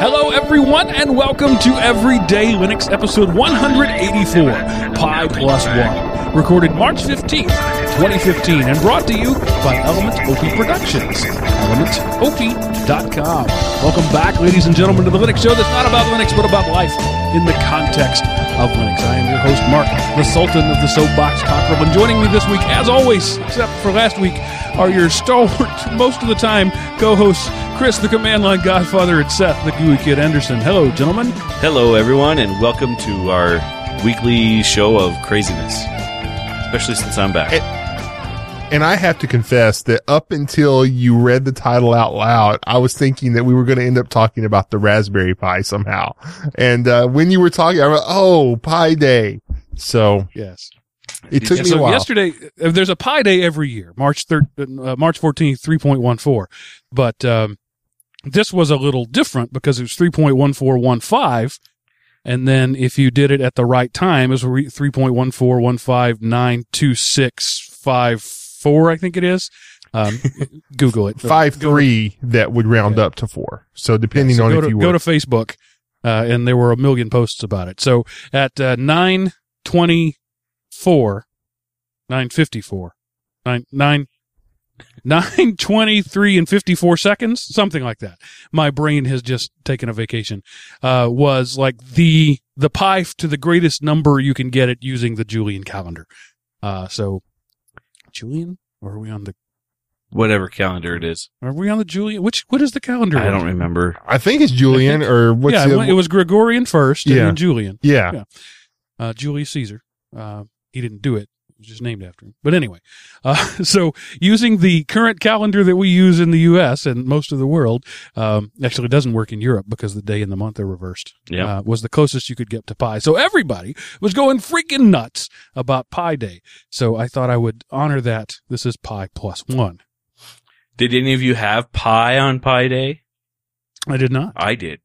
Hello, everyone, and welcome to Everyday Linux episode 184, Pi Plus One, recorded March 15th, 2015, and brought to you by Element OP Productions. ElementOP.com. Welcome back, ladies and gentlemen, to the Linux show that's not about Linux, but about life in the context of Linux. I am your host, Mark, the Sultan of the Soapbox Cockerel, and joining me this week, as always, except for last week, are your stalwart, most of the time, co-hosts Chris, the Command Line Godfather, and Seth, the GUI Kid Anderson. Hello, gentlemen. Hello, everyone, and welcome to our weekly show of craziness. Especially since I'm back. And I have to confess that up until you read the title out loud, I was thinking that we were going to end up talking about the Raspberry Pi somehow. And uh, when you were talking, I was, oh, Pi Day. So Yes. It took Yeah, me a while. yesterday, there's a Pi Day every year, March third, uh, March 14th, 3.14. But um, this was a little different because it was 3.1415. And then if you did it at the right time, it was re- 3.141592654, I think it is. Um, Google it. Five three that would round Yeah. up to four. So depending So on if to, you go to Facebook, uh, and there were a million posts about it. So at uh, nine twenty four, nine fifty four, nine nine. 923 and 54 seconds something like that my brain has just taken a vacation uh was like the the pi to the greatest number you can get it using the julian calendar uh so julian or are we on the Whatever calendar it is. are we on the julian which what is the calendar I don't remember. I think it's Julian or what's yeah, the, it it was Gregorian first, and Yeah. then Julian, yeah. yeah. uh, Julius Caesar. Uh, he didn't do it; it was just named after him. But anyway, uh, so using the current calendar that we use in the U.S. and most of the world, um, actually it doesn't work in Europe because the day and the month are reversed. Yeah. uh, was the closest you could get to Pi. So everybody was going freaking nuts about Pi Day. So I thought I would honor that. This is Pi plus one. Did any of you have pie on Pie Day? I did not. I did.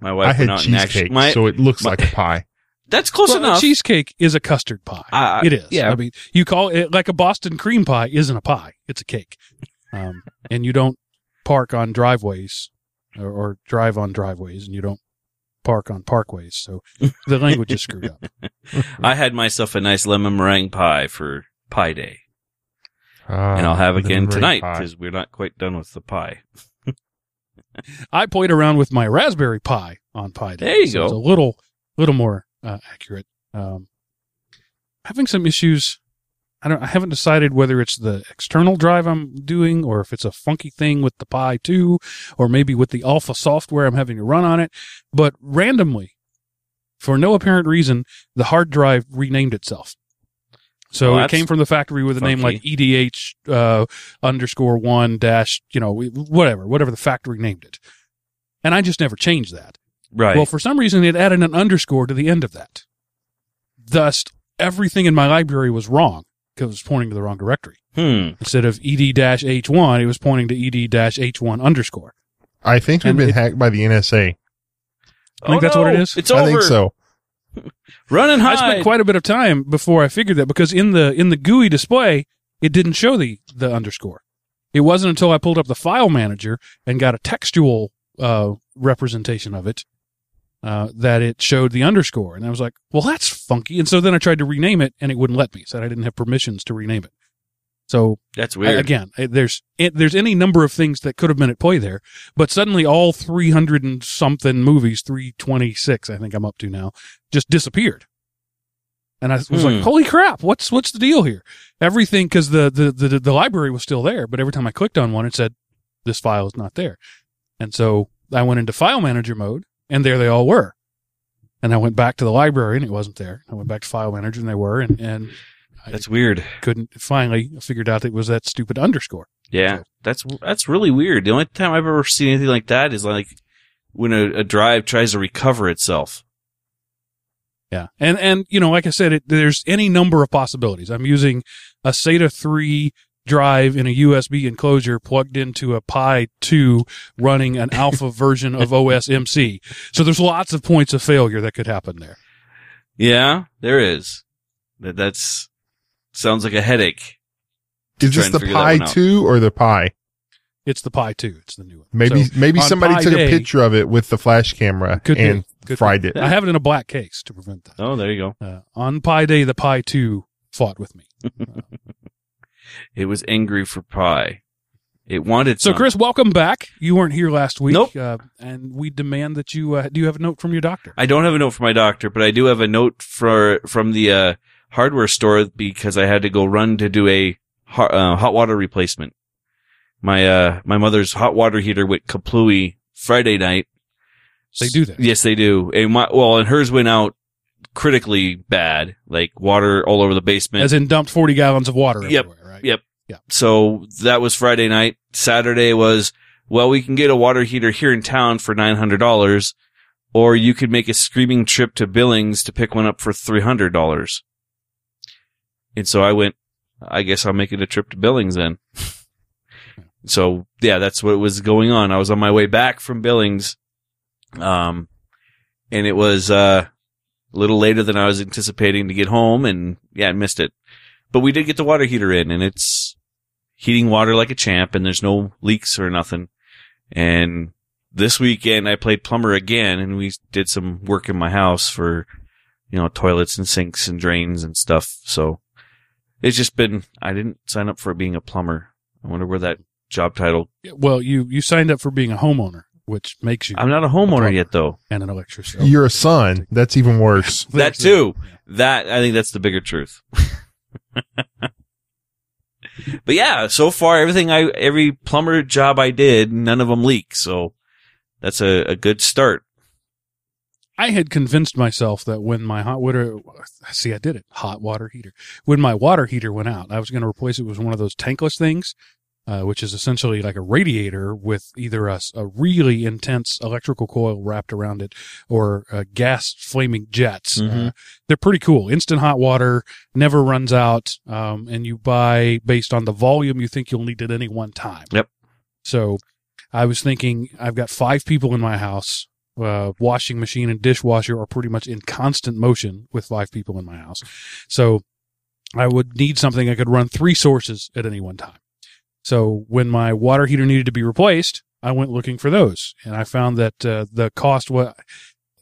My wife I had went out actually. cheesecake, My, so it looks my- like a pie. That's close Well, a enough. cheesecake is a custard pie. Uh, it is. yeah. I mean, you call it like a Boston cream pie isn't a pie; it's a cake. Um, and you don't park on driveways or, or drive on driveways, and you don't park on parkways. So the language is screwed up. I had myself a nice lemon meringue pie for Pie Day, Ah, and I'll have the again tonight because we're not quite done with the pie. I played around with my Raspberry Pi on Pie Day. There you so go. It's a little, little more uh, accurate. Um, having some issues. I don't. I haven't decided whether it's the external drive I'm doing, or if it's a funky thing with the Pi 2, or maybe with the Alpha software I'm having to run on it. But randomly, for no apparent reason, the hard drive renamed itself. So Well, it came from the factory with a name like. EDH uh, underscore one dash, you know, whatever, whatever the factory named it. And I just never changed that. Right. Well, for some reason, it added an underscore to the end of that. Thus, everything in my library was wrong because it was pointing to the wrong directory. hmm. Instead of ed-h1, it was pointing to ed-h1 underscore. I think we've and been it- hacked by the NSA. I think that's what it is. Oh, It's I over. think so. Run and I spent quite a bit of time before I figured that because in the in the GUI display, it didn't show the the underscore. It wasn't until I pulled up the file manager and got a textual uh, representation of it uh, that it showed the underscore, and I was like, "Well, that's funky." And so then I tried to rename it, and it wouldn't let me. Said I didn't have permissions to rename it. So That's I- weird. again, it, there's it, there's any number of things that could have been at play there, but suddenly all 300 and something movies, 326, I think I'm up to now, just disappeared. And I was Hmm. like, "Holy crap! What's what's the deal here?" Everything because the, the the the library was still there, but every time I clicked on one, it said this file is not there. And so I went into file manager mode, and there they all were. And I went back to the library, and it wasn't there. I went back to file manager, and they were, and and I That's weird. couldn't finally figured out it was that stupid underscore. Yeah, So- that's that's really weird. The only time I've ever seen anything like that is like when a, a drive tries to recover itself. Yeah. And, and, you know, like I said, it, there's any number of possibilities. I'm using a SATA 3 drive in a USB enclosure plugged into a Pi 2 running an alpha version of OSMC. So there's lots of points of failure that could happen there. Yeah, there is. That that's sounds like a headache. Is this the Pi 2 or the Pi? It's the Pi 2. It's the new one. Maybe So, maybe on somebody Pi took Day- a picture of it with the flash camera Could be. and Could fried be. it. I have it in a black case to prevent that. Oh, there you go. Uh, on Pi Day, the Pi 2 fought with me. It was angry for pie. It wanted So. Chris, welcome back. You weren't here last week. Nope. Uh, and we demand that you, uh, do you have a note from your doctor? I don't have a note from my doctor, but I do have a note for from the uh, hardware store because I had to go run to do a hot, uh, hot water replacement. My uh, my mother's hot water heater went kaplooey Friday night. They do that. Yes, they do. And my, well, and hers went out critically bad, like water all over the basement. As in dumped 40 gallons of water Yep. everywhere, right? Yep. Yeah. So that was Friday night. Saturday was, well, we can get a water heater here in town for $900 or you could make a screaming trip to Billings to pick one up for $300. And so I went, I guess I'll make it a trip to Billings then. so yeah, that's what was going on. I was on my way back from Billings. Um, and it was, uh, a little later than I was anticipating to get home and yeah, I missed it. But we did get the water heater in and it's heating water like a champ and there's no leaks or nothing. And this weekend I played plumber again and we did some work in my house for, you know, toilets and sinks and drains and stuff. So it's just been, I didn't sign up for being a plumber. I wonder where that job title, Well, you, you signed up for being a homeowner, which makes you I'm not a homeowner yet though. and an electrician. You're a son. That's even worse. That too. That, I think that's the bigger truth. but yeah, so far everything I, every plumber job I did, none of them leak. So that's a, a good start. I had convinced myself that when my hot water, see, I did it, hot water heater. When my water heater went out, I was going to replace it with one of those tankless things, uh, which is essentially like a radiator with either a really intense electrical coil wrapped around it or uh, gas flaming jets. Uh, Mhm. they're pretty cool. Instant hot water never runs out, um, and you buy based on the volume you think you'll need at any one time. Yep. So I was thinking, I've got five people in my house. Uh, washing machine and dishwasher are pretty much in constant motion with five people in my house. So I would need something I could run three sources at any one time. So when my water heater needed to be replaced, I went looking for those and I found that uh, the cost was,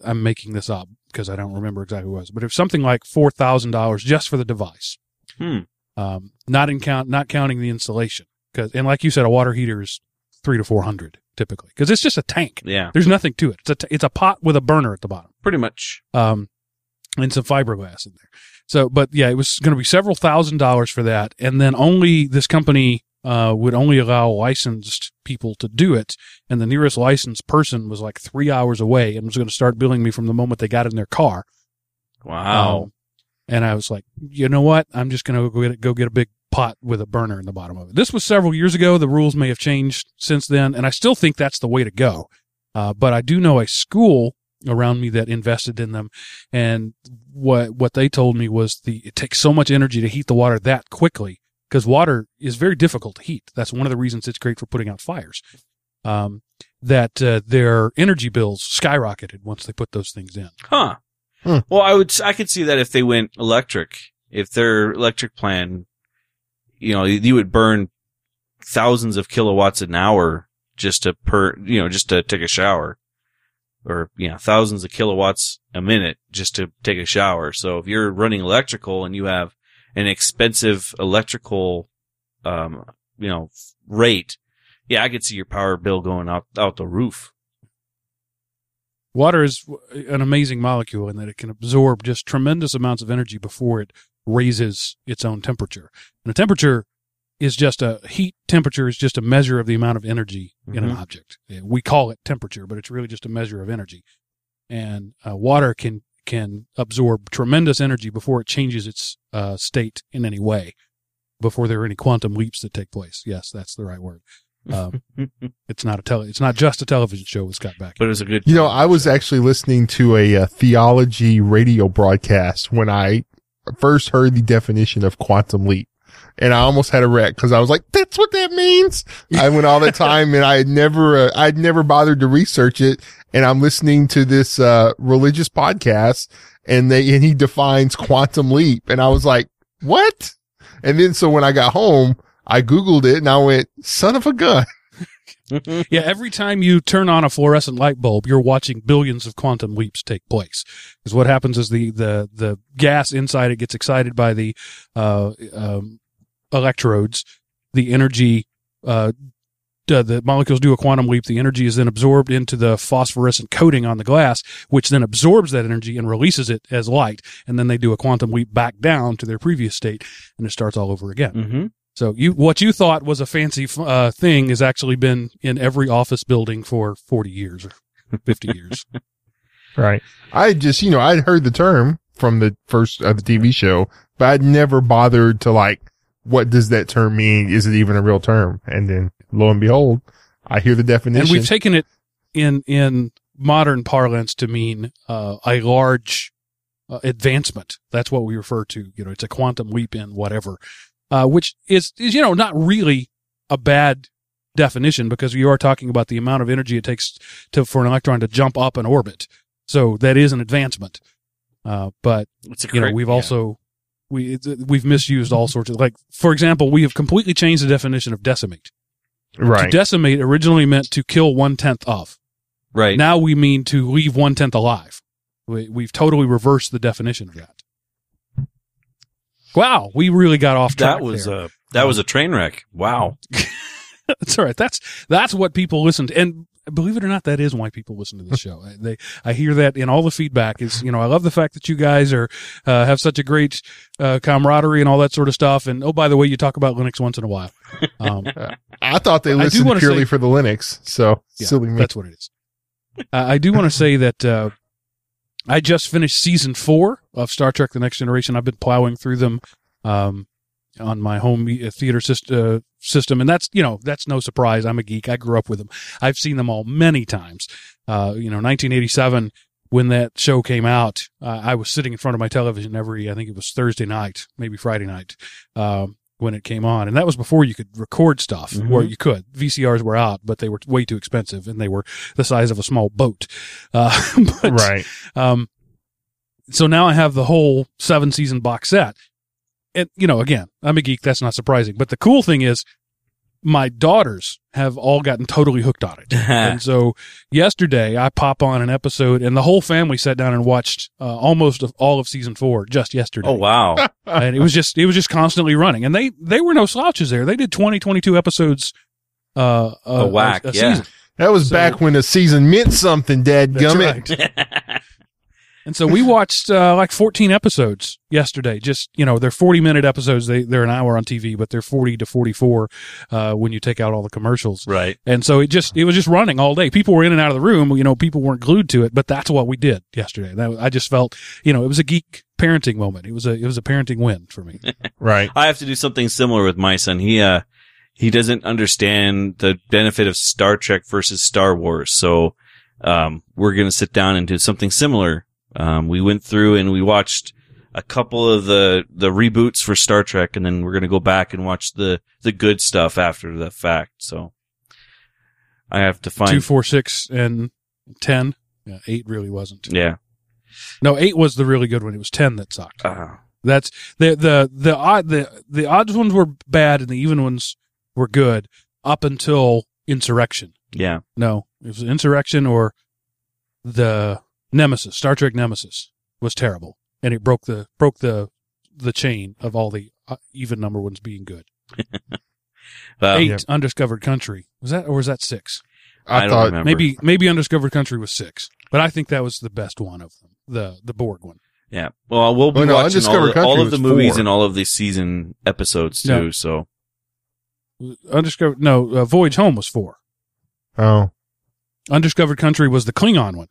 I'm making this up because I don't remember exactly what it was, but it was something like $4,000 just for the device. Hmm. Um, not in count, not counting the installation. Cause, and like you said, a water heater is three to 400 typically because it's just a tank. Yeah, There's nothing to it. It's a, t- it's a pot with a burner at the bottom. pretty much. Um, and some fiberglass in there. So, but yeah, it was going to be several thousand dollars for that. And then only this company, uh, would only allow licensed people to do it. And the nearest licensed person was like three hours away and was going to start billing me from the moment they got in their car. Wow. Um, and I was like, you know what? I'm just going to go get, go get a big pot with a burner in the bottom of it. This was several years ago. The rules may have changed since then. And I still think that's the way to go. Uh, but I do know a school around me that invested in them. And what, what they told me was the, it takes so much energy to heat the water that quickly because water is very difficult to heat. That's one of the reasons it's great for putting out fires. Um, that, uh, their energy bills skyrocketed once they put those things in. Huh. Hmm. Well, I would, I could see that if they went electric, if their electric plan, you know, you would burn thousands of kilowatts an hour just to per, you know, just to take a shower or, you know, thousands of kilowatts a minute just to take a shower. So if you're running electrical and you have an expensive electrical, um, you know, rate, yeah, I could see your power bill going out, out the roof. Water is an amazing molecule in that it can absorb just tremendous amounts of energy before it raises its own temperature. And a temperature is just a heat temperature is just a measure of the amount of energy in an Mhm. object. We call it temperature, but it's really just a measure of energy. And uh, water can can absorb tremendous energy before it changes its uh, state in any way, before there are any quantum leaps that take place. Yes, that's the right word. Um, it's not a tele. It's not just a television show with Scott Bakula. but it was a good. You know, I was actually listening to a, uh theology radio broadcast when I first heard the definition of quantum leap. And I almost had a wreck because I was like, that's what that means. I went all the time and I had never, uh, I'd never bothered to research it. And I'm listening to this, uh, religious podcast and they, and he defines quantum leap. And I was like, what? And then so when I got home, I Googled it and I went, son of a gun. Yeah, every time you turn on a fluorescent light bulb, you're watching billions of quantum leaps take place. Because what happens is the, the, the gas inside it gets excited by the, uh, um, electrodes. The energy, uh, the molecules do a quantum leap. The energy is then absorbed into the phosphorescent coating on the glass, which then absorbs that energy and releases it as light. And then they do a quantum leap back down to their previous state and it starts all over again. hmm So you, what you thought was a fancy uh, thing has actually been in every office building for 40 years or 50 years. Right. I just, you know, I'd heard the term from the first of the TV show, but I'd never bothered to like, what does that term mean? Is it even a real term? And then lo and behold, I hear the definition. and we've taken it in, in modern parlance to mean, uh, a large uh, advancement. That's what we refer to. You know, it's a quantum leap in whatever, uh, which is, is, you know, not really a bad definition because you are talking about the amount of energy it takes to, for an electron to jump up an orbit. So that is an advancement. Uh, but It's a you know, we've yeah. also we we've misused all sorts of like, for example, we have completely changed the definition of decimate. right To decimate originally meant to kill one tenth of. right. Now we mean to leave one tenth alive. We, we've totally reversed the definition of that. Wow, we really got off track. that was there. a that was uh, a train wreck. Wow. That's all right. That's that's what people listen to, and believe it or not, that is why people listen to the show. I- They, I hear that in all the feedback. Is you know, I love the fact that you guys are uh, have such a great uh, camaraderie and all that sort of stuff. And oh, by the way, you talk about Linux once in a while. Um, I thought they listened purely say- for the Linux. So yeah, silly me. that's what it is. Uh, I do want to say that uh, I just finished season four of Star Trek: The Next Generation. I've been plowing through them um, on my home uh, theater system, uh, system, and that's you know that's no surprise. I'm a geek. I grew up with them. I've seen them all many times. Uh, you know, 1987 when that show came out, uh, I was sitting in front of my television every I think it was Thursday night, maybe Friday night. Um, when it came on, and that was before you could record stuff, Mhm. or you could. VCRs were out, but they were way too expensive, and they were the size of a small boat. Uh, but, right. um, so now I have the whole seven season box set. And, you know, again, I'm a geek. That's not surprising. But the cool thing is my daughters have all gotten totally hooked on it. and so yesterday I pop on an episode and the whole family sat down and watched uh, almost of all of season four just yesterday. oh wow. and it was just, it was just constantly running and they, they were no slouches there. They did 20, 22 episodes, uh, A whack, a, yeah. season. That was So- back when a season meant something, Dad That's gummit. right. And so we watched uh, like 14 episodes yesterday. Just you know, they're 40 minute episodes. They they're an hour on TV, but they're 40 to 44 uh, when you take out all the commercials. right. And so it just it was just running all day. People were in and out of the room. You know, people weren't glued to it, but that's what we did yesterday. That I just felt you know it was a geek parenting moment. It was a it was a parenting win for me. Right. I have to do something similar with my son. He uh he doesn't understand the benefit of Star Trek versus Star Wars. So um we're going to sit down and do something similar. Um we went through and we watched a couple of the the reboots for Star Trek and then we're going to go back and watch the the good stuff after the fact. So I have to find Two, four, six, and ten. Yeah, eight really wasn't. yeah. No, eight was the really good one. It was ten that sucked. Uh, That's the the the odd the the odds ones were bad and the even ones were good up until insurrection. yeah. No, it was insurrection or the Nemesis, Star Trek Nemesis was terrible, and it broke the broke the the chain of all the uh, even number ones being good. Well, Eight, yeah. Undiscovered Country was that or was that six? I, I, don't thought remember. Maybe maybe Undiscovered Country was six, but I think that was the best one of them, the the Borg one. Yeah. Well, we'll be Well, no, watching all, the, all of the movies four. and all of the season episodes too. No. So Undiscovered no, uh, Voyage Home was four. oh, Undiscovered Country was the Klingon one,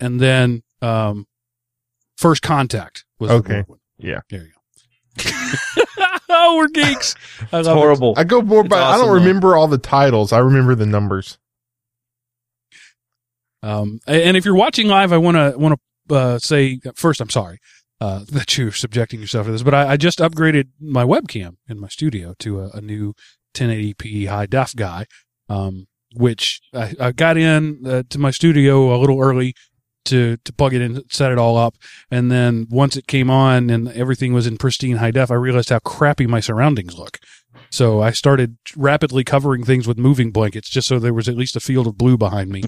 and then um, First Contact was Okay. Yeah. there you go. oh, we're geeks. It's love it. horrible. I go more It's by, I don't though. remember all the titles. I remember the numbers. Um, and if you're watching live, I want to want to uh, say first, I'm sorry uh, that you're subjecting yourself to this, but I, I just upgraded my webcam in my studio to a, a new 1080p high def guy, um, which I, I got in uh, to my studio a little early to to plug it in, set it all up, and then once it came on and everything was in pristine high def, I realized how crappy my surroundings look. So I started rapidly covering things with moving blankets just so there was at least a field of blue behind me.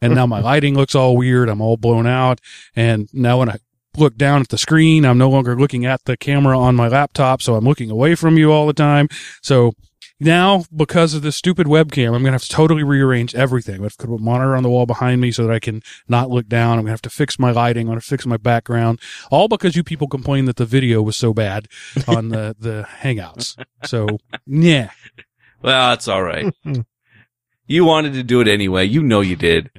and now my lighting looks all weird. I'm all blown out. And now when I look down at the screen, I'm no longer looking at the camera on my laptop. So I'm looking away from you all the time. So now, because of this stupid webcam, I'm going to have to totally rearrange everything. I've going to put a monitor on the wall behind me so that I can not look down. I'm going to have to fix my lighting. I'm going to fix my background. All because you people complained that the video was so bad on the, the Hangouts. So, yeah. Well, that's all right. you wanted to do it anyway. You know you did.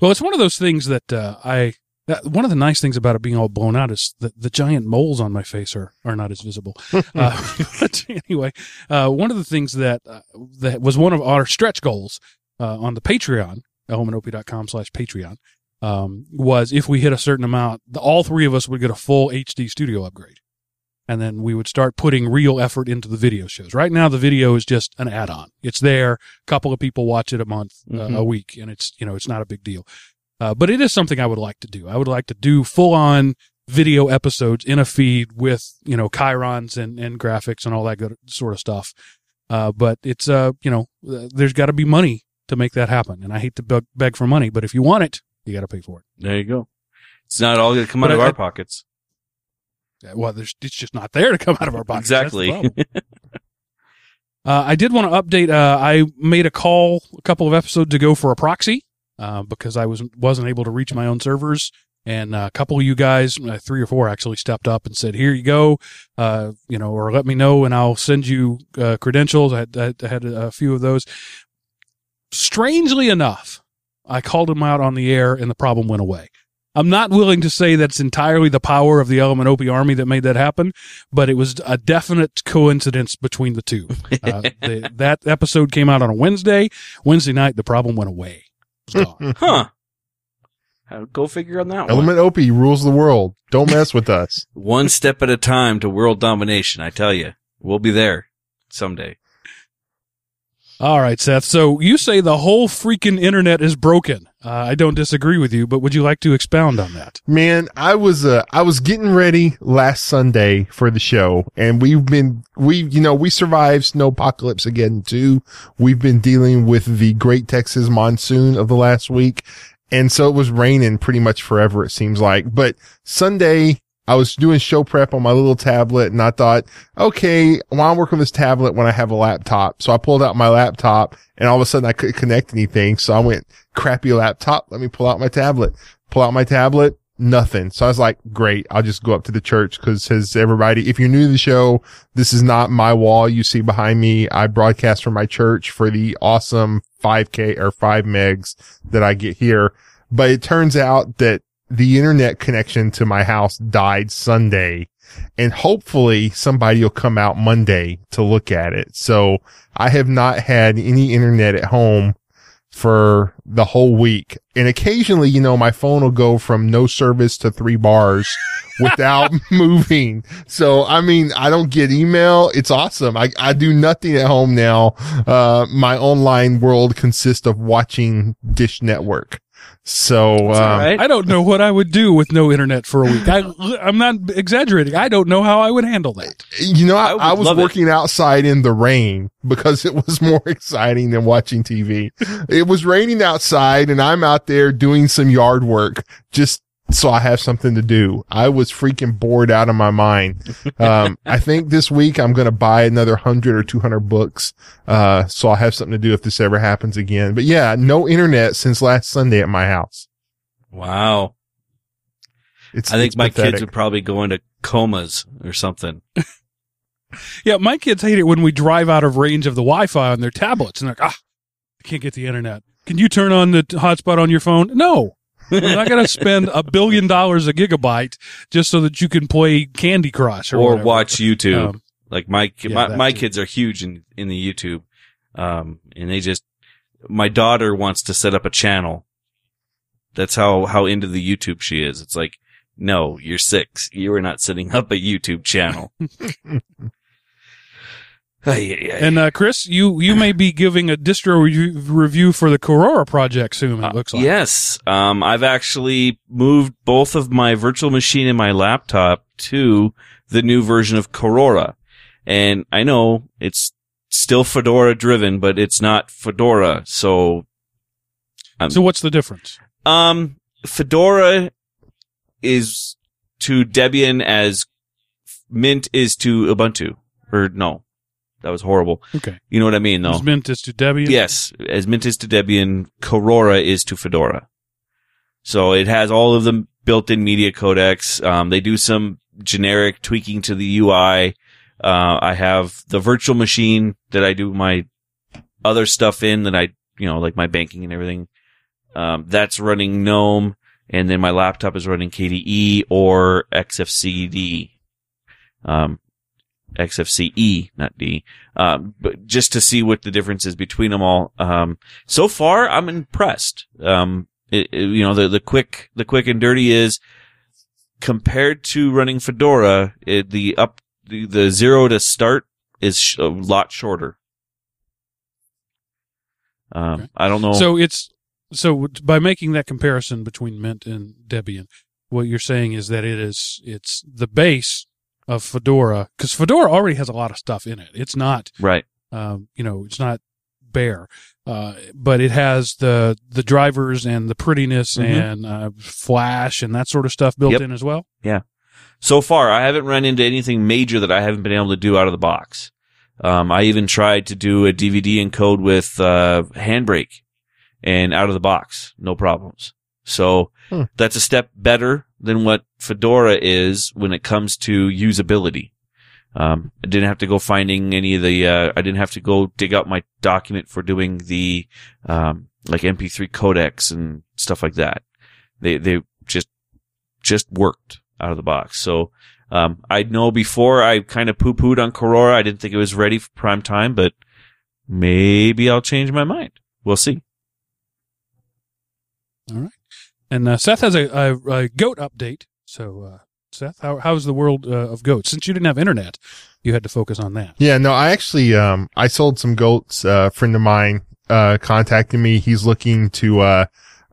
Well, it's one of those things that uh, I. That, one of the nice things about it being all blown out is that the giant moles on my face are, are not as visible. uh, but anyway, uh, one of the things that uh, that was one of our stretch goals uh, on the Patreon, elementop.com slash Patreon, um, was if we hit a certain amount, the, all three of us would get a full HD studio upgrade. And then we would start putting real effort into the video shows. Right now, the video is just an add-on. It's there. A couple of people watch it a month, uh, Mhm. a week, and it's, you know, it's not a big deal. Uh, but it is something I would like to do. I would like to do full on video episodes in a feed with, you know, chirons and, and graphics and all that good sort of stuff. Uh, but it's, uh, you know, uh, there's got to be money to make that happen. And I hate to beg, beg for money, but if you want it, you got to pay for it. There you go. It's not all going to come But out of our I- pockets. Well, there's, it's just not there to come out of our pockets. Exactly. Uh, I did want to update. Uh, I made a call a couple of episodes ago for a proxy uh, because I was wasn't able to reach my own servers, and uh, a couple of you guys, uh, three or four, actually stepped up and said, "Here you go, uh, you know, or let me know, and I'll send you uh, credentials." I had, I had a few of those. Strangely enough, I called them out on the air, and the problem went away. I'm not willing to say that's entirely the power of the Element OP army that made that happen, but it was a definite coincidence between the two. Uh, the, that episode came out on a Wednesday. Wednesday night, the problem went away. It was gone. Huh. How- Go figure on that one. Element OP rules the world. Don't mess with us. One step at a time to world domination. I tell you, we'll be there someday. All right, Seth. So you say the whole freaking internet is broken. Uh, I don't disagree with you, but would you like to expound on that? Man, I was uh I was getting ready last Sunday for the show and we've been we you know, we survived snowpocalypse again too. We've been dealing with the Great Texas monsoon of the last week. And so it was raining pretty much forever, it seems like. But Sunday I was doing show prep on my little tablet and I thought, okay, why well, work on this tablet when I have a laptop? So I pulled out my laptop and all of a sudden I couldn't connect anything. So I went crappy laptop. Let me pull out my tablet, pull out my tablet. Nothing. So I was like, great. I'll just go up to the church because says everybody, if you're new to the show, this is not my wall you see behind me. I broadcast from my church for the awesome 5k or 5 megs that I get here. But it turns out that the internet connection to my house died Sunday and hopefully somebody will come out Monday to look at it. So I have not had any internet at home for the whole week. And occasionally, you know, my phone will go from no service to three bars without moving. So, I mean, I don't get email. It's awesome. I, I do nothing at home now. Uh, my online world consists of watching Dish Network. So, um, right. I don't know what I would do with no internet for a week. I, I'm not exaggerating. I don't know how I would handle that. You know, I, I I was love it. working outside in the rain because it was more exciting than watching TV. it was raining outside and I'm out there doing some yard work just so I have something to do. I was freaking bored out of my mind. Um, I think this week I'm going to buy another hundred or 200 books. Uh, so I'll have something to do if this ever happens again. But yeah, no internet since last Sunday at my house. Wow. It's, I think it's my kids pathetic. would probably go into comas or something. Yeah, my kids hate it when we drive out of range of the Wi-Fi on their tablets and they're like, ah, I can't get the internet. Can you turn on the hotspot on your phone? No. I'm not going to spend a billion dollars a gigabyte just so that you can play Candy Crush or, or watch YouTube. Um, like my yeah, my, my too. kids are huge in in the YouTube, um, and they just my daughter wants to set up a channel. That's how how into the YouTube she is. It's like, no, you're six. You are not setting up a YouTube channel. And uh, Chris, you you may be giving a distro review, review for the Korora project soon. It Uh, looks like. Yes. Um, I've actually moved both of my virtual machine and my laptop to the new version of Korora. And I know it's still Fedora driven, but it's not Fedora. So, So what's the difference? um, Fedora is to Debian as Mint is to Ubuntu. Or no, that was horrible. Okay. You know what I mean, though? As Mint is to Debian? Yes, as Mint is to Debian, Korora is to Fedora. So it has all of the built-in media codecs. Um, they do some generic tweaking to the UI. Uh, I have the virtual machine that I do my other stuff in that I, you know, like my banking and everything. Um, that's running GNOME and then my laptop is running KDE or XFCD. Um, XFCE, not D. Um, but just to see what the difference is between them all. Um, so far I'm impressed. Um, it, it- you know, the, the quick, the quick and dirty is compared to running Fedora, it, the up, the, the zero to start is sh- a lot shorter. Um, Okay. I don't know. So it's so by making that comparison between Mint and Debian, what you're saying is that it is it's the base of Fedora because Fedora already has a lot of stuff in it. It's not right. um, you know it's not bare, uh, but it has the the drivers and the prettiness Mhm. and uh, Flash and that sort of stuff built Yep. in as well. Yeah. So far, I haven't run into anything major that I haven't been able to do out of the box. Um, I even tried to do a DVD encode with uh, Handbrake, and out of the box, no problems. So Hmm. that's a step better than what Fedora is when it comes to usability. Um, I didn't have to go finding any of the. Uh, I didn't have to go dig out my document for doing the um, like MP3 codecs and stuff like that. They they just just worked out of the box. So um, I know before I kind of poo pooed on Korora. I didn't think it was ready for prime time, but maybe I'll change my mind. We'll see. And uh, Seth has a, a, a goat update. So uh, Seth, how how's the world uh, of goats? Since you didn't have internet, you had to focus on that. Yeah, no, I actually, um, I sold some goats. Uh, a friend of mine, uh, contacted me. He's looking to, uh,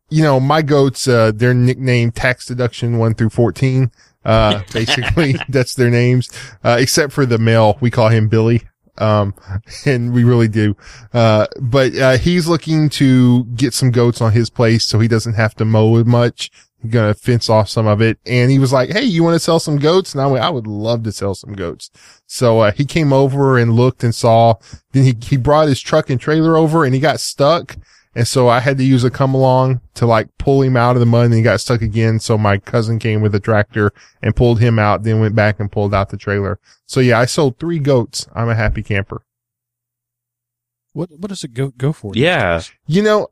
you know, my goats, uh, they're nicknamed tax deduction one through 14. Uh, basically that's their names. Uh, except for the male, we call him Billy. Um, and we really do. Uh, but, uh, he's looking to get some goats on his place so he doesn't have to mow much. He's gonna fence off some of it. And he was like, Hey, you want to sell some goats? And I went, I would love to sell some goats. So, uh, he came over and looked and saw, then he, he brought his truck and trailer over and he got stuck. And so I had to use a come along to like pull him out of the mud and he got stuck again. So my cousin came with a tractor and pulled him out, then went back and pulled out the trailer. So yeah, I sold three goats. I'm a happy camper. What what does a goat go for? Yeah. You know,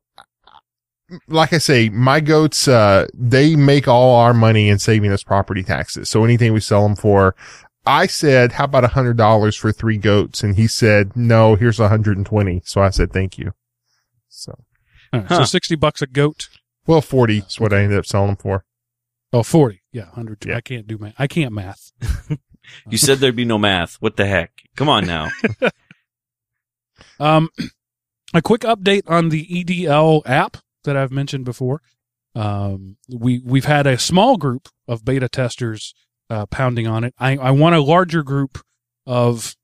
like I say, my goats, uh, they make all our money in saving us property taxes. So anything we sell them for, I said, how about a hundred dollars for three goats? And he said, no, here's a hundred and twenty. So I said, thank you. So, All right, So sixty bucks a goat. well, 40 is what I ended up selling them for. Oh, 40. Yeah, 100. Yeah. I can't do math. I can't math. You said there'd be no math. What the heck? Come on now. Um, a quick update on the EDL app that I've mentioned before. Um, we we've had a small group of beta testers uh, pounding on it. I, I want a larger group of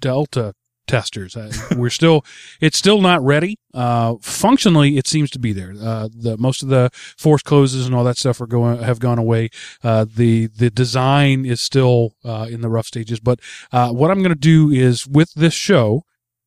Delta testers. Uh, we're still it's still not ready. Uh, functionally, it seems to be there. Uh, the most of the force closes and all that stuff are going have gone away. Uh, the the design is still uh, in the rough stages. But uh, what I'm going to do is with this show,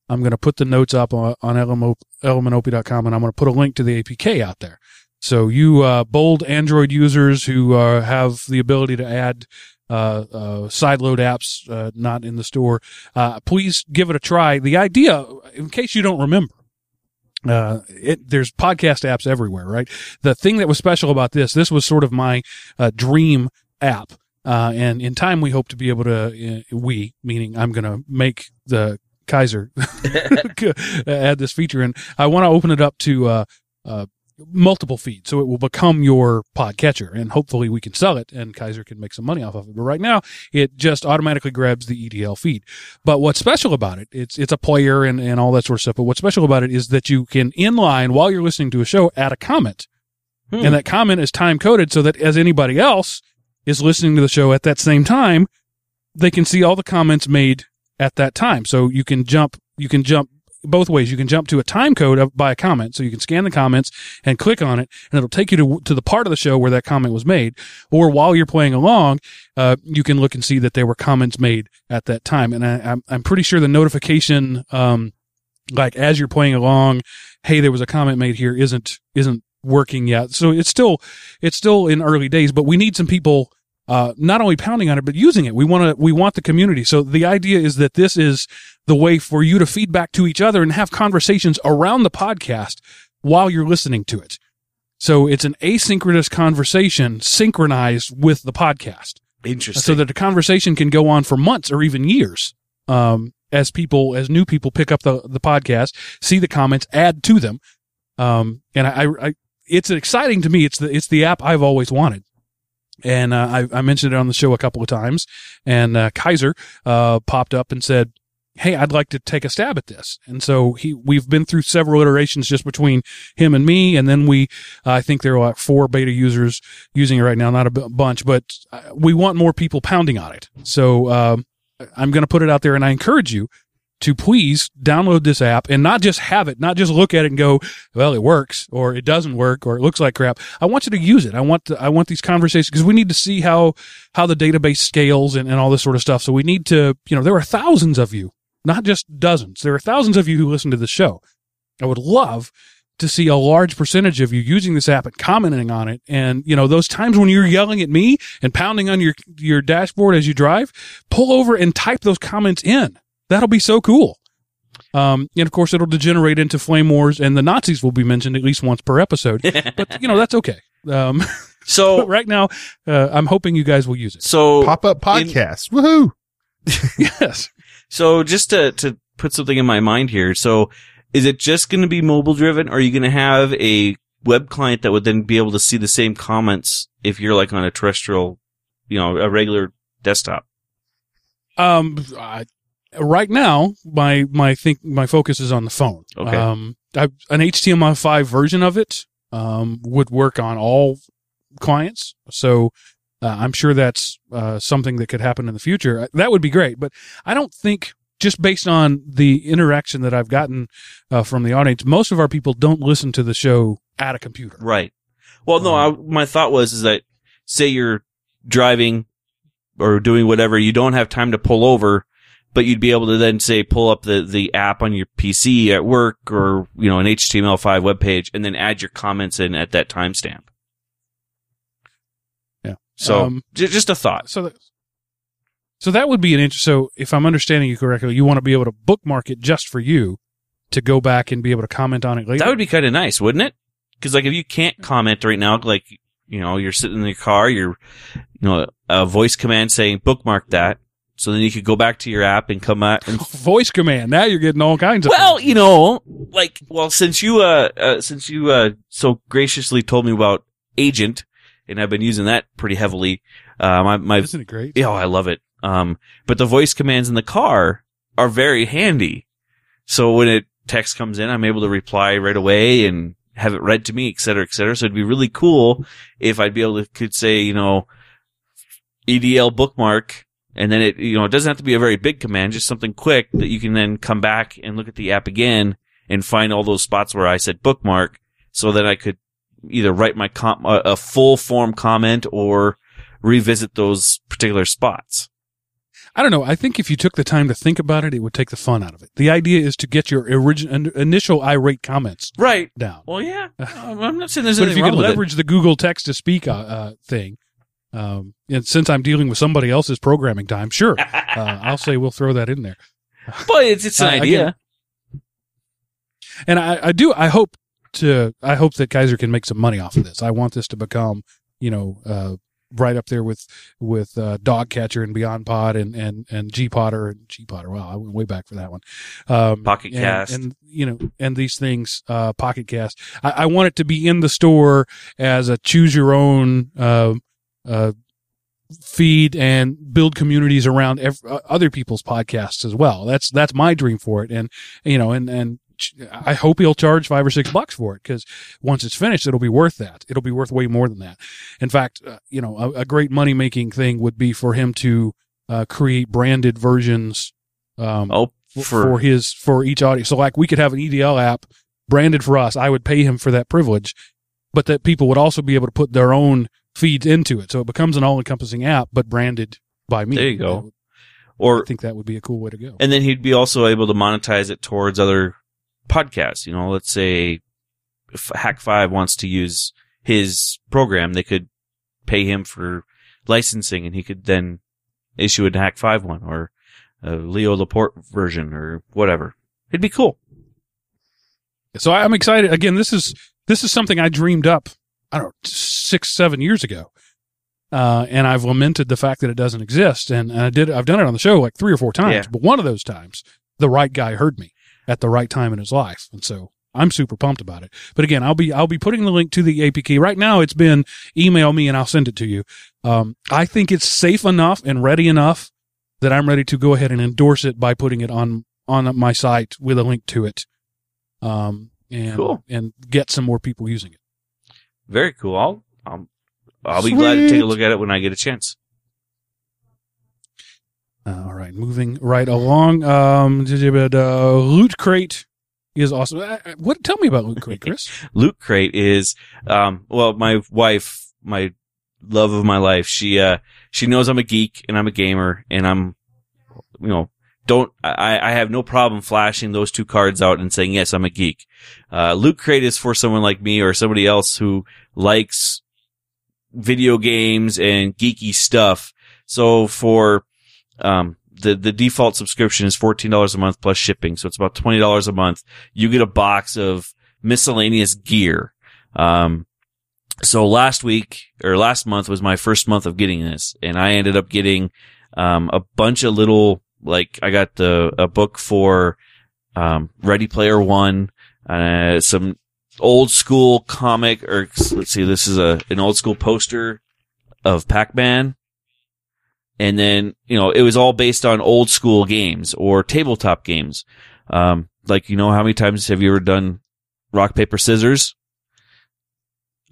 I'm going to put the notes up on, on elementop.com and I'm going to put a link to the APK out there. So you uh, bold Android users who have the ability to add uh, uh, sideload apps uh, not in the store, uh, please give it a try. The idea, in case you don't remember, uh, it, there's podcast apps everywhere, right? The thing that was special about this, this was sort of my uh, dream app. Uh, and in time, we hope to be able to, uh, we, meaning I'm going to make the Kaiser add this feature. And I want to open it up to, uh, uh, multiple feeds. So it will become your pod catcher and hopefully we can sell it and Kaiser can make some money off of it. But right now it just automatically grabs the EDL feed. But what's special about it, it's, it's a player and, and all that sort of stuff. But what's special about it is that you can inline while you're listening to a show, add a comment. Hmm. And that comment is time coded so that as anybody else is listening to the show at that same time, they can see all the comments made at that time. So you can jump, you can jump both ways. You can jump to a time code by a comment. So you can scan the comments and click on it and it'll take you to, to the part of the show where that comment was made. Or while you're playing along, uh, you can look and see that there were comments made at that time. And I, I'm, I'm pretty sure the notification, um, like as you're playing along, hey, there was a comment made here isn't, isn't working yet. So it's still, it's still in early days, but we need some people, uh, not only pounding on it, but using it. We want to, we want the community. So the idea is that this is the way for you to feedback to each other and have conversations around the podcast while you're listening to it. So it's an asynchronous conversation synchronized with the podcast Interesting. so that the conversation can go on for months or even years. Um, as people, as new people pick up the, the podcast, see the comments, add to them. Um, and I, I, it's exciting to me. It's the, it's the app I've always wanted. And, uh, I, I mentioned it on the show a couple of times and, uh, Kaiser, uh, popped up and said, Hey, I'd like to take a stab at this. And so he, we've been through several iterations just between him and me. And then we, I think there are like four beta users using it right now, not a b- bunch, but uh, we want more people pounding on it. So, um, I'm going to put it out there and I encourage you to please download this app and not just have it, not just look at it and go, well, it works or it doesn't work or it looks like crap. I want you to use it. I want to, I want these conversations because we need to see how, how the database scales and, and all this sort of stuff. So we need to, you know, there are thousands of you, not just dozens. There are thousands of you who listen to the show. I would love to see a large percentage of you using this app and commenting on it. And, you know, those times when you're yelling at me and pounding on your, your dashboard as you drive, pull over and type those comments in. That'll be so cool. Um, and of course it'll degenerate into flame wars and the Nazis will be mentioned at least once per episode, but you know, that's okay. Um, so, but right now, uh, I'm hoping you guys will use it. so Pop up podcast. Woohoo. Yes. So just to, to put something in my mind here. So is it just going to be mobile driven or are you going to have a web client that would then be able to see the same comments if you're like on a terrestrial, you know, a regular desktop? Um, I, right now, my my think my focus is on the phone. Okay. Um, I, an HTML5 version of it um would work on all clients. So uh, I'm sure that's uh, something that could happen in the future. Uh, That would be great. But I don't think just based on the interaction that I've gotten uh, from the audience, most of our people don't listen to the show at a computer. Right. Well, no, I, my thought was is that say you're driving or doing whatever, you don't have time to pull over, but you'd be able to then say pull up the, the app on your PC at work or, you know, an HTML5 web page and then add your comments in at that timestamp. Yeah. So Um, j- just a thought. So that, so that would be an interest. So if I'm understanding you correctly, you want to be able to bookmark it just for you to go back and be able to comment on it later. That would be kind of nice, wouldn't it? Cause like if you can't comment right now, like, you know, you're sitting in your car, you're, you know, a voice command saying bookmark that. So then you could go back to your app and come out and voice command. Now you're getting all kinds of. Well, you know, like, well, since you, uh, uh since you, uh, so graciously told me about agent and I've been using that pretty heavily, uh, my, my, isn't it great? oh, I love it. Um, but the voice commands in the car are very handy. So when a text comes in, I'm able to reply right away and have it read to me, et cetera, et cetera. So it'd be really cool if I'd be able to, could say, you know, EDL bookmark and then it, you know, it doesn't have to be a very big command, just something quick that you can then come back and look at the app again and find all those spots where I said bookmark so that I could either write my com- a, a full form comment or revisit those particular spots. I don't know. I think if you took the time to think about it, it would take the fun out of it. The idea is to get your original initial irate comments Right. down. Well, yeah. I'm not saying there's But if you could with it. leverage the Google text to speak uh, uh, thing, um, and since I'm dealing with somebody else's programming time, sure, uh, I'll say we'll throw that in there. but it's it's an Uh, idea. again- And I, I do. I hope to. I hope that Kaiser can make some money off of this. I want this to become, you know, uh, right up there with with uh, DoggCatcher and BeyondPod and and and gPodder and gPodder. Wow, I went way back for that one. Um, Pocket and, Cast. and you know, and these things, uh, Pocket Cast. I, I want it to be in the store as a choose your own. Uh, uh, feed and build communities around ev- uh, other people's podcasts as well. That's that's my dream for it, and you know, and and I hope he'll charge five or six bucks for it because once it's finished, it'll be worth that. It'll be worth way more than that. In fact, uh, you know, a, a great money making thing would be for him to uh, create branded versions um, Oh, for, for, his for each audience. So like we could have an EDL app branded for us. I would pay him for that privilege, but that people would also be able to put their own feeds into it. So it becomes an all encompassing app, but branded by me. There you go. Would- or I think that would be a cool way to go. and then he'd be also able to monetize it towards other podcasts. You know, let's say if Hak5 wants to use his program, they could pay him for licensing, and he could then issue a Hak5 one or a Leo Laporte version or whatever. It'd be cool. So I'm excited. Again, this is this is something I dreamed up. I don't know six seven years ago, uh, and I've lamented the fact that it doesn't exist. And, and I did. I've done it on the show like three or four times, Yeah. but one of those times, the right guy heard me at the right time in his life, and so I'm super pumped about it. But again, I'll be I'll be putting the link to the APK right now. It's been email me and I'll send it to you. Um, I think it's safe enough and ready enough that I'm ready to go ahead and endorse it by putting it on on my site with a link to it. Um, and Cool. and get some more people using it. Very cool. I'll I'll, I'll be glad to take a look at it when I get a chance. Uh, all right, moving right along. Um, uh, Loot Crate is awesome. Uh, uh, What? Tell me about Loot Crate, Chris. Loot Crate is, um, well, my wife, my love of my life, she, uh, she knows I'm a geek and I'm a gamer and I'm, you know, don't, I, I have no problem flashing those two cards out and saying, yes, I'm a geek. Uh, Loot Crate is for someone like me or somebody else who likes video games and geeky stuff. So for, um, the, the default subscription is $14 a month plus shipping. So it's about $20 a month. You get a box of miscellaneous gear. Um, so last week or last month was my first month of getting this and I ended up getting, um, a bunch of little, like I got the, a book for, um, Ready Player One, uh, some old school comic or let's see, this is a, an old school poster of Pac-Man. And then, you know, it was all based on old school games or tabletop games. Um, like, you know, how many times have you ever done rock, paper, scissors?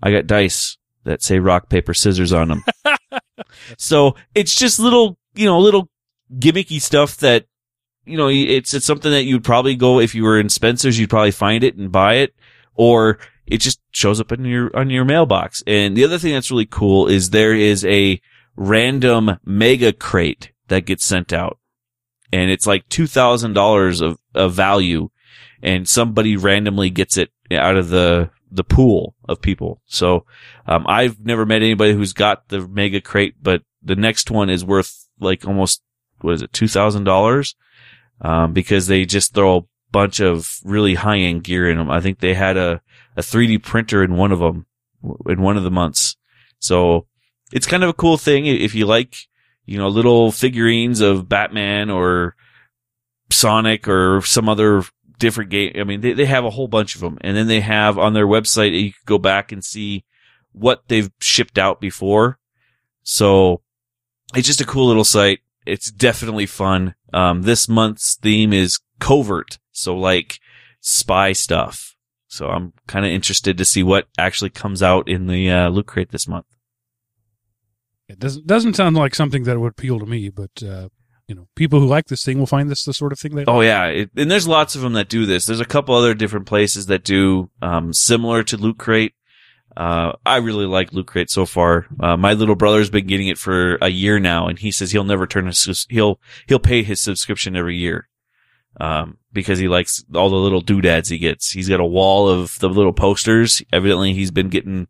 I got dice that say rock, paper, scissors on them. so it's just little, you know, little gimmicky stuff that, you know, it's, it's something that you'd probably go, if you were in Spencer's, you'd probably find it and buy it, or it just shows up in your, on your mailbox. And the other thing that's really cool is there is a random mega crate that gets sent out. And it's like $2,000 of, of value. And somebody randomly gets it out of the, the pool of people. So, um, I've never met anybody who's got the mega crate, but the next one is worth like almost, what is it, $2,000? Um, because they just throw a bunch of really high end gear in them. I think they had a, a 3D printer in one of them, in one of the months. So it's kind of a cool thing if you like, you know, little figurines of Batman or Sonic or some other different game. I mean, they, they have a whole bunch of them. And then they have on their website, you can go back and see what they've shipped out before. So it's just a cool little site. It's definitely fun. Um, this month's theme is covert. So like spy stuff. So I'm kind of interested to see what actually comes out in the uh, loot crate this month. It doesn't doesn't sound like something that would appeal to me, but uh, you know, people who like this thing will find this the sort of thing they. Oh yeah, it, and there's lots of them that do this. There's a couple other different places that do um, similar to Loot Crate. Uh, I really like Loot Crate so far. Uh, my little brother's been getting it for a year now, and he says he'll never turn his he'll he'll pay his subscription every year. Um, because he likes all the little doodads he gets. He's got a wall of the little posters. Evidently, he's been getting.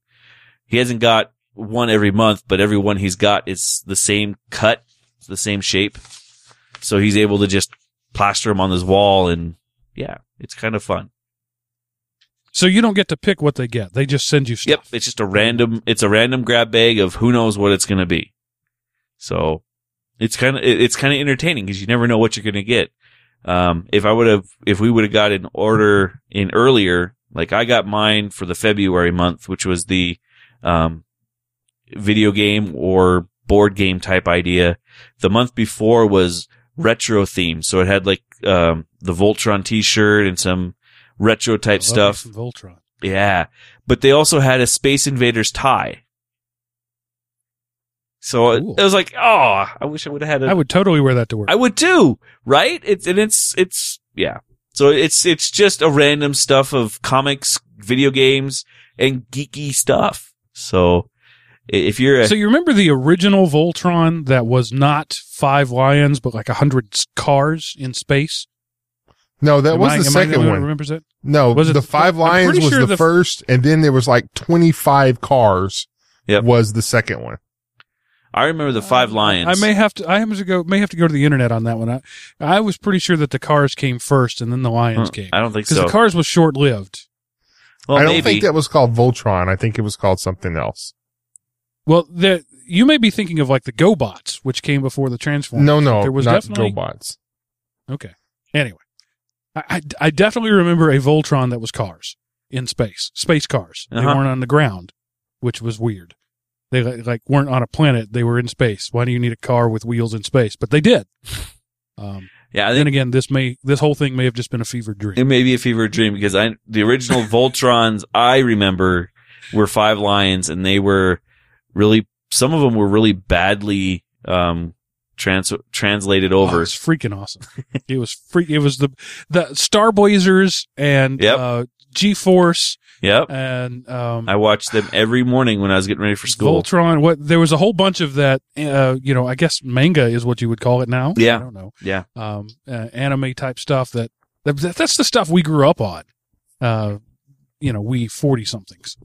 He hasn't got one every month, but every one he's got is the same cut, the same shape. So he's able to just plaster them on his wall and yeah, it's kind of fun. So you don't get to pick what they get; they just send you stuff. Yep. It's just a random, it's a random grab bag of who knows what it's going to be. So it's kind of, it's kind of entertaining because you never know what you're going to get. Um, if I would have, if we would have got an order in earlier, like I got mine for the February month, which was the, um, video game or board game type idea. The month before was retro themed. So it had like, um, the Voltron t-shirt and some retro type stuff. Voltron. Yeah. But they also had a Space Invaders tie. So it, Cool. it was like, oh, I wish I would have had a I would totally wear that to work. I would too, right? It's and it's it's yeah. So it's it's just a random stuff of comics, video games, and geeky stuff. So if you're a so you remember the original Voltron that was not five lions, but like a hundred cars in space? No, that Am was I- the am I second only one. Remembers it? No, Was it the the- Five Lions was sure the, the- first, and then there was like 25 cars. Yep. Was the second one. I remember the uh, Five Lions. I may have to. I have to go. May have to go to the internet on that one. I, I was pretty sure that the cars came first, and then the lions Huh, came I don't think because so. the cars was short lived. well, I don't maybe. think that was called Voltron. I think it was called something else. Well, the you may be thinking of like the GoBots, which came before the Transformers. No, no, there was not definitely GoBots. okay. Anyway, I, I I definitely remember a Voltron that was cars in space, space cars. They Uh-huh. weren't on the ground, which was weird. They like, weren't on a planet; they were in space. Why do you need a car with wheels in space? But they did. Um, yeah, I then again, this may this whole thing may have just been a fever dream. it may be a fever dream because I the original Voltrons I remember were Five Lions, and they were really some of them were really badly um trans translated Oh, over. it was freaking awesome. it was freak. It was the the Star Blazers and Yep. uh, G Force Yep. and um, I watched them every morning when I was getting ready for school. Voltron. What there was a whole bunch of that. Uh, you know, I guess manga is what you would call it now. Yeah. I don't know. Yeah. Um, uh, anime type stuff that, that that's the stuff we grew up on. Uh, you know, we forty somethings.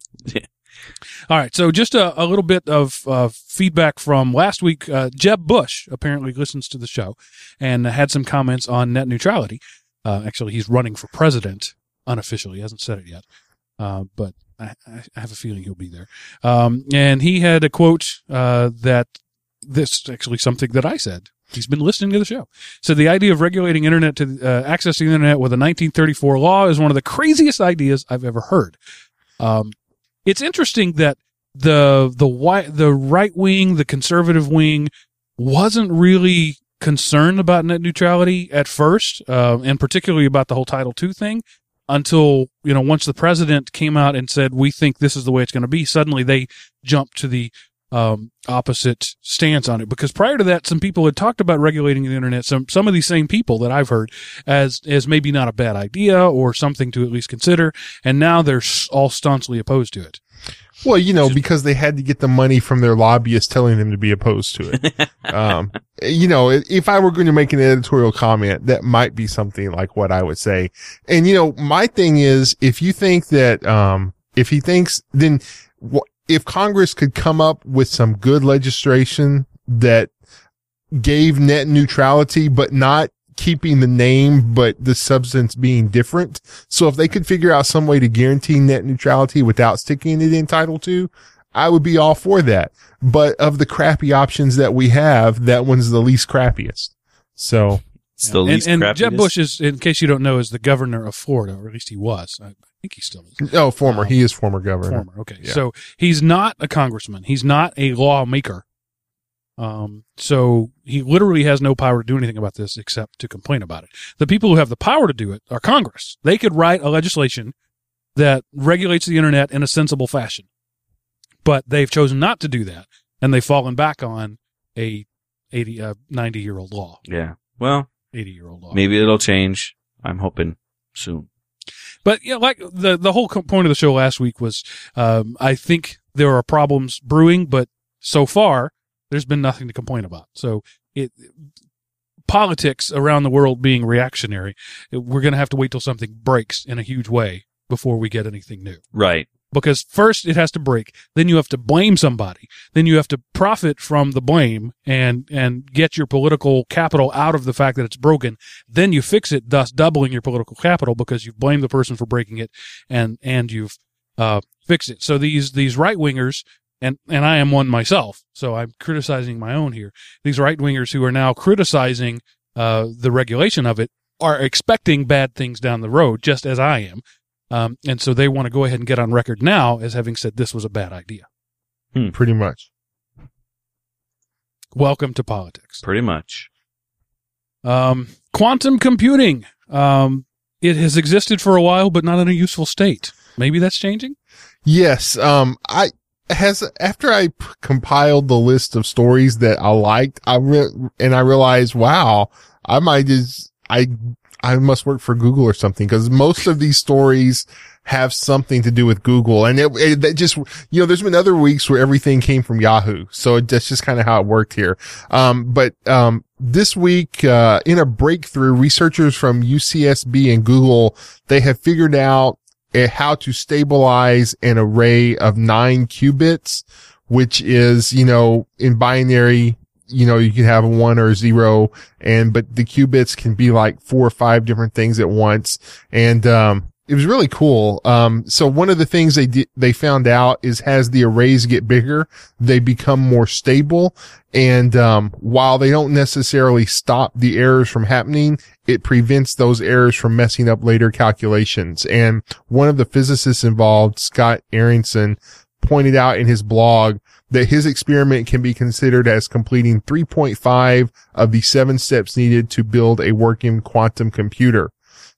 All right, so just a, a little bit of uh, feedback from last week. Uh, Jeb Bush apparently listens to the show and had some comments on net neutrality. Uh, actually, he's running for president unofficially. He hasn't said it yet, uh, but I, I have a feeling he'll be there. Um, and he had a quote uh, that this is actually something that I said. He's been listening to the show. So the idea of regulating internet to uh, access the internet with a 1934 law is one of the craziest ideas I've ever heard. Um, it's interesting that the the the right wing, the conservative wing, wasn't really concerned about net neutrality at first, uh, and particularly about the whole Title II thing, until you know once the president came out and said we think this is the way it's going to be. Suddenly they jumped to the um, opposite stance on it because prior to that, some people had talked about regulating the internet. Some some of these same people that I've heard as as maybe not a bad idea or something to at least consider, and now they're all staunchly opposed to it. Well, you know, because they had to get the money from their lobbyists telling them to be opposed to it. um, you know, if I were going to make an editorial comment, that might be something like what I would say. And, you know, my thing is, if you think that, um, if he thinks, then wh- if Congress could come up with some good legislation that gave net neutrality, but not keeping the name, but the substance being different. So if they could figure out some way to guarantee net neutrality without sticking it in Title II, I would be all for that. But of the crappy options that we have, that one's the least crappiest. So It's the and least and crappiest. Jeb Bush is, in case you don't know, is the governor of Florida, or at least he was. I, I think he still is. oh, former, Um, he is former governor. Former. Okay. Yeah. So he's not a congressman. He's not a lawmaker. Um, so he literally has no power to do anything about this except to complain about it. The people who have the power to do it are Congress. They could write a legislation that regulates the internet in a sensible fashion, but they've chosen not to do that, and they've fallen back on a 80, uh, 90 year old law, Yeah. Well, 80 year old law. maybe it'll change. I'm hoping soon. But yeah, like the the whole point of the show last week was, um, I think there are problems brewing, but so far there's been nothing to complain about. So it politics around the world being reactionary, we're going to have to wait till something breaks in a huge way before we get anything new. Right. Because first it has to break, then you have to blame somebody, then you have to profit from the blame and and get your political capital out of the fact that it's broken. Then you fix it, thus doubling your political capital because you've blamed the person for breaking it and and you've uh, fixed it. So these these right wingers and and I am one myself, so I'm criticizing my own here. These right wingers who are now criticizing uh, the regulation of it are expecting bad things down the road, just as I am. Um, and so they want to go ahead and get on record now as having said this was a bad idea. Pretty much. Welcome to politics. Pretty much. Um, quantum computing. Um, it has existed for a while, but not in a useful state. Maybe that's changing. Yes. Um, I, has after I p- compiled the list of stories that I liked, I re- and I realized, wow, I might just I I must work for Google or something because most of these stories have something to do with Google, and it, it just you know, there's been other weeks where everything came from Yahoo, so it, that's just kind of how it worked here. Um, but um, this week, uh, in a breakthrough, researchers from UCSB and Google they have figured out uh, how to stabilize an array of nine qubits, which is, you know, in binary, you know, you can have a one or a zero and, but the qubits can be like four or five different things at once. And, um, it was really cool. Um, so one of the things they did, they found out is as the arrays get bigger, they become more stable. And, um, while they don't necessarily stop the errors from happening, it prevents those errors from messing up later calculations. And one of the physicists involved, Scott Aaronson, pointed out in his blog that his experiment can be considered as completing 3.5 of the seven steps needed to build a working quantum computer.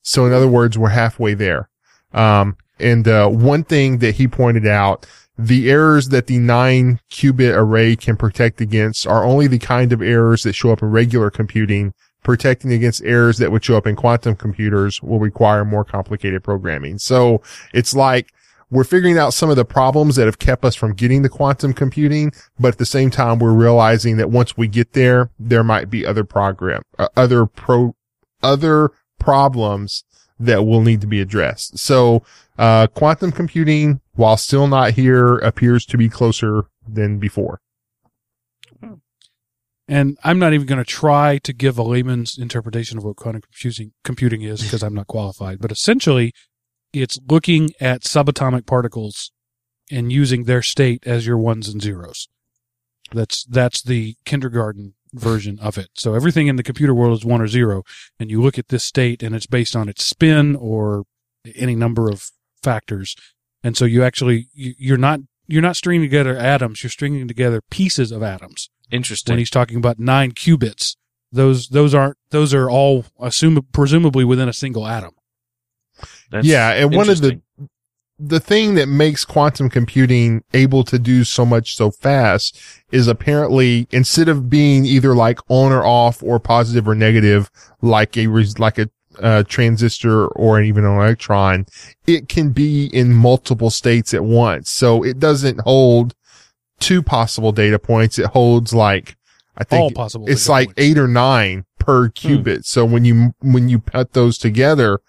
So in other words, we're halfway there. Um, and, uh, one thing that he pointed out, the errors that the nine qubit array can protect against are only the kind of errors that show up in regular computing. Protecting against errors that would show up in quantum computers will require more complicated programming. So it's like, we're figuring out some of the problems that have kept us from getting to quantum computing, but at the same time, we're realizing that once we get there, there might be other program, uh, other pro, other problems that will need to be addressed. So, uh, quantum computing, while still not here, appears to be closer than before. And I'm not even going to try to give a layman's interpretation of what quantum computing, computing is because I'm not qualified. But essentially, it's looking at subatomic particles and using their state as your ones and zeros. That's that's the kindergarten version of it. So everything in the computer world is one or zero, and you look at this state and it's based on its spin or any number of factors. And so you actually you, you're not you're not stringing together atoms, you're stringing together pieces of atoms. Interesting. When he's talking about nine qubits, those those aren't those are all assume presumably within a single atom. That's yeah. And one of the, interesting. the thing that makes quantum computing able to do so much so fast is apparently instead of being either like on or off or positive or negative, like a, like a, uh, transistor or even an electron, it can be in multiple states at once. So it doesn't hold two possible data points. It holds like, I think all possible. it's like points. eight or nine per qubit. So when you, when you put those together,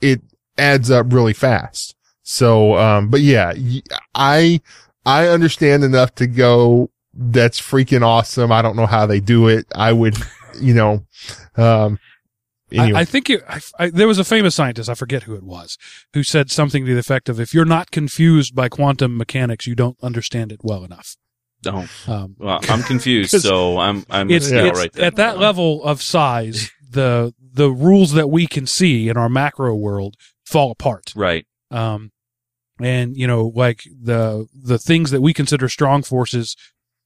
it adds up really fast. So, um, but yeah, I, I understand enough to go, that's freaking awesome. I don't know how they do it. I would, you know, um, anyway. I, I think it, I, I, there was a famous scientist, I forget who it was, who said something to the effect of, if you're not confused by quantum mechanics, you don't understand it well enough. Oh, Um, well, I'm confused, so I'm I'm it's, yeah, it's right there. at that level of size, the, the rules that we can see in our macro world fall apart. Right. Um, and you know, like the, the things that we consider strong forces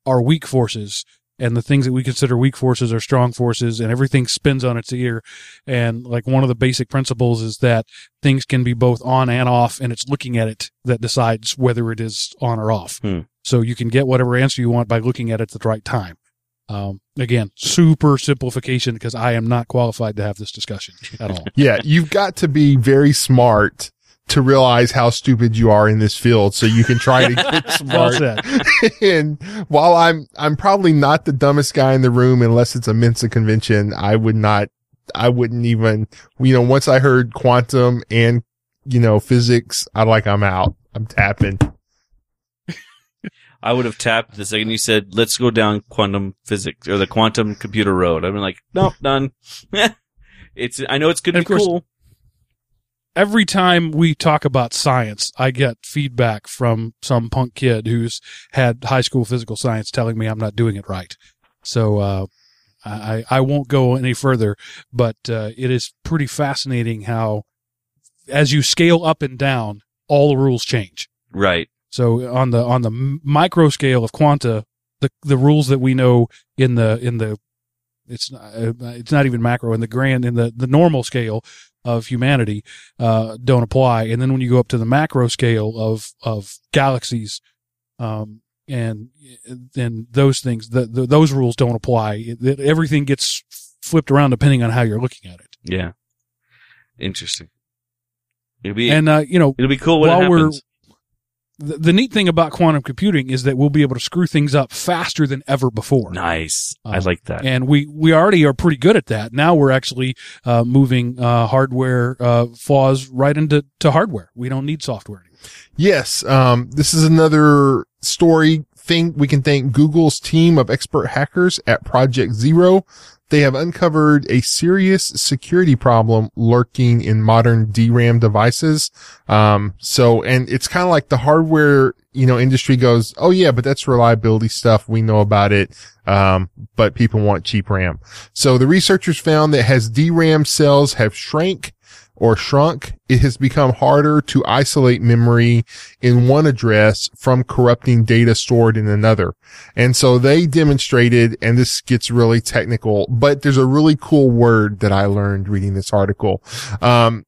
are weak forces and the things that we consider weak forces are strong forces and everything spins on its ear. And like one of the basic principles is that things can be both on and off and it's looking at it that decides whether it is on or off. Hmm. So you can get whatever answer you want by looking at it at the right time. Um, again, super simplification because I am not qualified to have this discussion at all. yeah, you've got to be very smart to realize how stupid you are in this field so you can try to get smart. and while I'm, I'm probably not the dumbest guy in the room unless it's a Mensa convention, I would not, I wouldn't even, you know, once I heard quantum and, you know, physics, I like, I'm out. I'm tapping. I would have tapped the second you said, "Let's go down quantum physics or the quantum computer road." I've been like, "Nope, done." it's. I know it's going to be course- cool. every time we talk about science, I get feedback from some punk kid who's had high school physical science telling me I'm not doing it right. So, uh, I, I won't go any further, but, uh, it is pretty fascinating how as you scale up and down, all the rules change. Right. So on the, on the micro scale of quanta, the, the rules that we know in the, in the, it's not, uh, it's not even macro in the grand, in the, the normal scale of humanity, uh, don't apply. And then when you go up to the macro scale of, of galaxies, Um, and then those things, the, the, those rules don't apply. It- it- everything gets flipped around depending on how you're looking at it. Yeah. Interesting. It'll be And, uh, you know, it'll be cool when while we're- happens. The, the neat thing about quantum computing is that we'll be able to screw things up faster than ever before. Nice. I Uh, like that. And we, we already are pretty good at that. Now we're actually, uh, moving, uh, hardware, uh, flaws right into, to hardware. We don't need software anymore. Yes. Um, this is another story thing. We can thank Google's team of expert hackers at Project Zero. They have uncovered a serious security problem lurking in modern DRAM devices. Um, so, and it's kind of like the hardware, you know, industry goes, Oh yeah, but that's reliability stuff. We know about it. Um, but people want cheap RAM. So the researchers found that as DRAM cells have shrank or shrunk, it has become harder to isolate memory in one address from corrupting data stored in another. And so they demonstrated, and this gets really technical, but there's a really cool word that I learned reading this article. Um,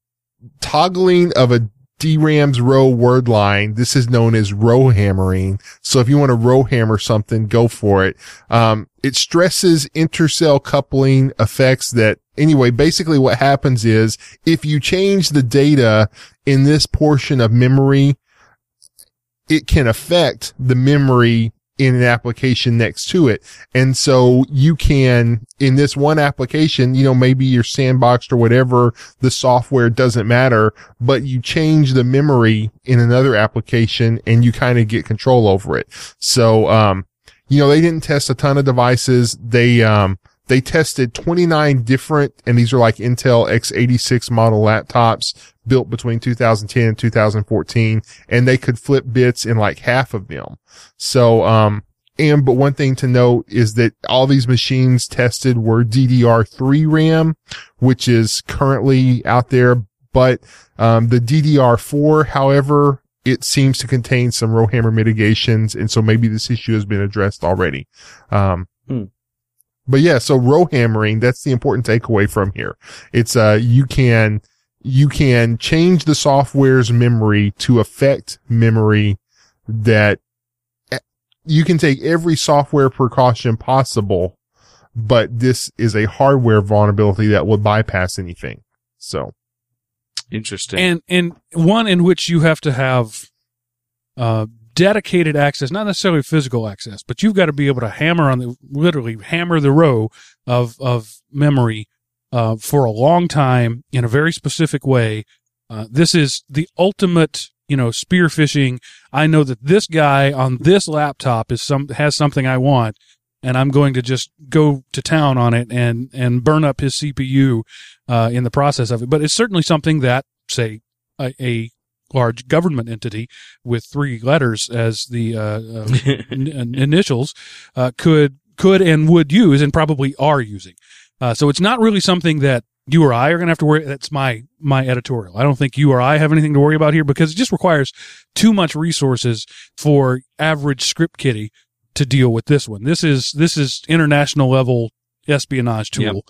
toggling of a DRAM's row word line. This is known as row hammering. So if you want to row hammer something, go for it. Um, it stresses intercell coupling effects that anyway, basically what happens is if you change the data in this portion of memory, it can affect the memory in an application next to it. And so you can, in this one application, you know, maybe you're sandboxed or whatever, the software doesn't matter, but you change the memory in another application and you kind of get control over it. So, um, you know, they didn't test a ton of devices. They, um, they tested 29 different, and these are like Intel x86 model laptops built between 2010 and 2014, and they could flip bits in like half of them. So, um, and, but one thing to note is that all these machines tested were DDR3 RAM, which is currently out there, but, um, the DDR4, however, it seems to contain some rowhammer mitigations, and so maybe this issue has been addressed already. Um. But yeah, so row hammering, that's the important takeaway from here. It's, uh, you can, you can change the software's memory to affect memory that eh, you can take every software precaution possible, but this is a hardware vulnerability that would bypass anything. So Interesting. and and one in which you have to have uh, dedicated access, not necessarily physical access, but you've got to be able to hammer on the literally hammer the row of of memory uh, for a long time in a very specific way. Uh, this is the ultimate, you know, spear phishing. I know that this guy on this laptop is some has something I want, and I'm going to just go to town on it and and burn up his CPU uh, in the process of it. But it's certainly something that, say, a, a large government entity with three letters as the uh, uh, in- in- initials uh, could could and would use, and probably are using. Uh, so it's not really something that you or I are going to have to worry. That's my my editorial. I don't think you or I have anything to worry about here because it just requires too much resources for average script kiddie to deal with this one. This is this is international level espionage tool. Yep.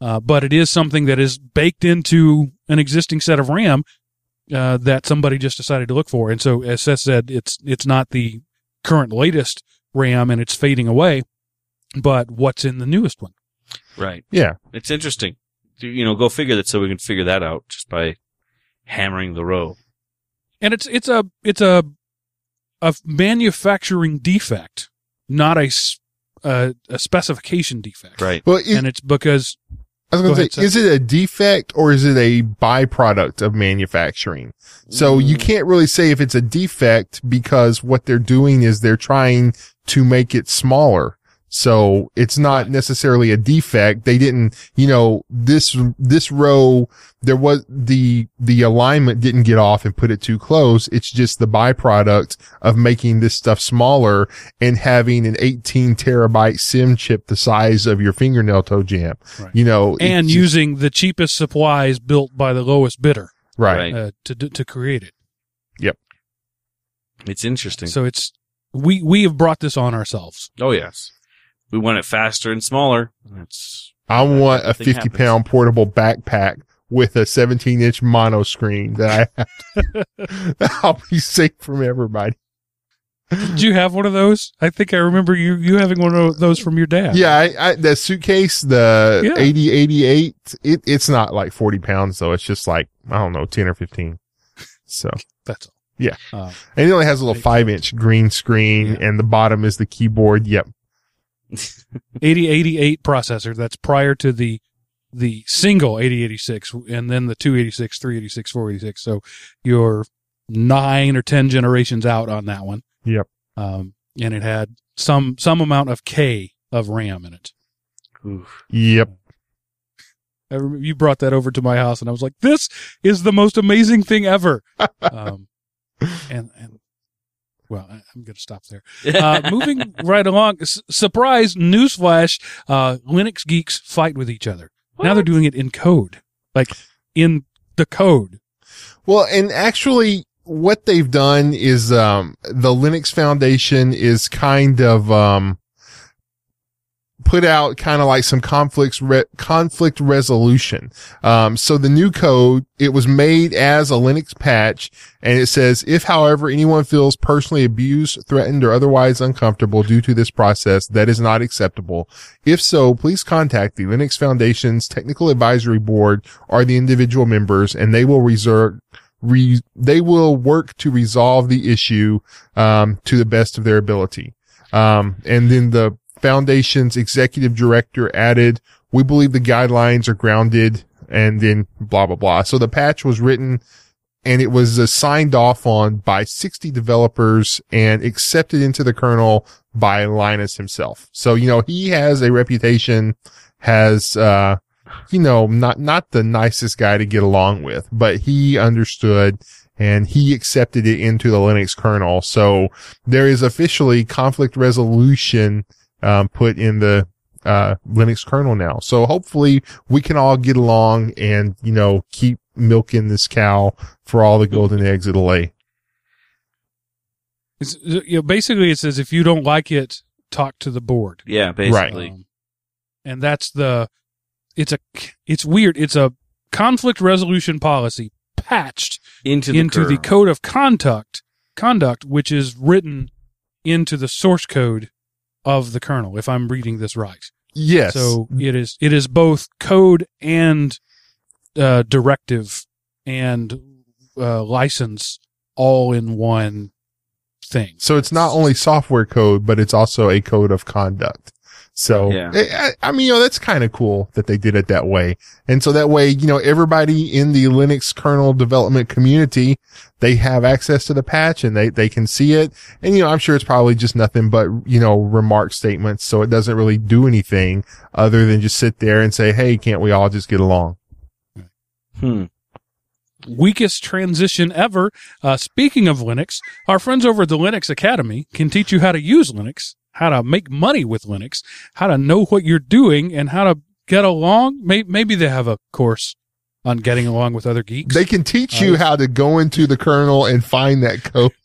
Uh, but it is something that is baked into an existing set of RAM uh, that somebody just decided to look for. And so, as Seth said, it's it's not the current latest RAM and it's fading away, but what's in the newest one? right. yeah, It's interesting. You know, go figure that so we can figure that out just by hammering the row. And it's it's a it's a a manufacturing defect, not a a specification defect. Right. well, it, And it's because I was going to say, Seth. is it a defect or is it a byproduct of manufacturing? So you mm. can't really say if it's a defect because what they're doing is they're trying to make it smaller. So it's not necessarily a defect. They didn't, you know, this, this row, there was the, the alignment didn't get off and put it too close. It's just the byproduct of making this stuff smaller and having an 18 terabyte SIMM chip the size of your fingernail toe jam. Right. You know, and it's just- using the cheapest supplies built by the lowest bidder right. Right. uh, to to create it. Yep. It's interesting. So it's we we have brought this on ourselves. oh yes. We want it faster and smaller. That's I want a 50 happens. pound portable backpack with a 17 inch mono screen that I have to, I'll be safe from everybody. Did you have one of those? I think I remember you you having one of those from your dad. Yeah, I, I, the suitcase, the Yeah. eighty eighty eight. it, it's not like 40 pounds though. It's just like, I don't know, 10 or 15. So, that's all. Yeah. Um, and it only has a little five inch green screen Yeah. and the bottom is the keyboard. Yep. 8088 processor. That's prior to the the single 8086 and then the 286, 386, 486. So you're nine or 10 generations out on that one. Yep. Um, and it had some, some amount of K of RAM in it. Oof. Yep. I remember you brought that over to my house and I was like, this is the most amazing thing ever. um, and, and, well, I- I'm going to stop there. Uh, moving right along, S- surprise newsflash: uh, Linux geeks fight with each other. Now they're doing it in code, like in the code. Well, and actually what they've done is, um, the Linux Foundation is kind of, um, put out kind of like some conflicts, re- conflict resolution. Um, so the new code, it was made as a Linux patch and it says, if however anyone feels personally abused, threatened, or otherwise uncomfortable due to this process, that is not acceptable. If so, please contact the Linux Foundation's technical advisory board or the individual members and they will reserve, re, they will work to resolve the issue, um, to the best of their ability. Um, and then the foundation's executive director added, we believe the guidelines are grounded and then blah, blah, blah. So the patch was written and it was uh, signed off on by 60 developers and accepted into the kernel by Linus himself. So, you know, he has a reputation, has, uh, you know, not, not the nicest guy to get along with, but he understood and he accepted it into the Linux kernel. So there is officially conflict resolution, um, put in the, uh, Linux kernel now. So hopefully we can all get along and, you know, keep milking this cow for all the golden eggs it'll lay. It's, you know, basically, it says if you don't like it, talk to the board. yeah, basically. Um, and that's the. It's a. It's weird. It's a conflict resolution policy patched Into the into the code of conduct conduct which is written into the source code of the kernel if i'm reading this right Yes. so it is it is both code and uh, directive and uh, license all in one thing So it's not only software code, but it's also a code of conduct. So, Yeah. I, I mean, you know, that's kind of cool that they did it that way. And so that way, you know, everybody in the Linux kernel development community, they have access to the patch and they, they can see it. And, you know, I'm sure it's probably just nothing but, you know, remark statements. So it doesn't really do anything other than just sit there and say, Hey, can't we all just get along? Hmm. weakest transition ever. Uh, speaking of Linux, our friends over at the Linux Academy can teach you how to use Linux, how to make money with Linux, how to know what you're doing, and how to get along. Maybe, maybe they have a course on getting along with other geeks. They can teach you Uh, how to go into the kernel and find that code.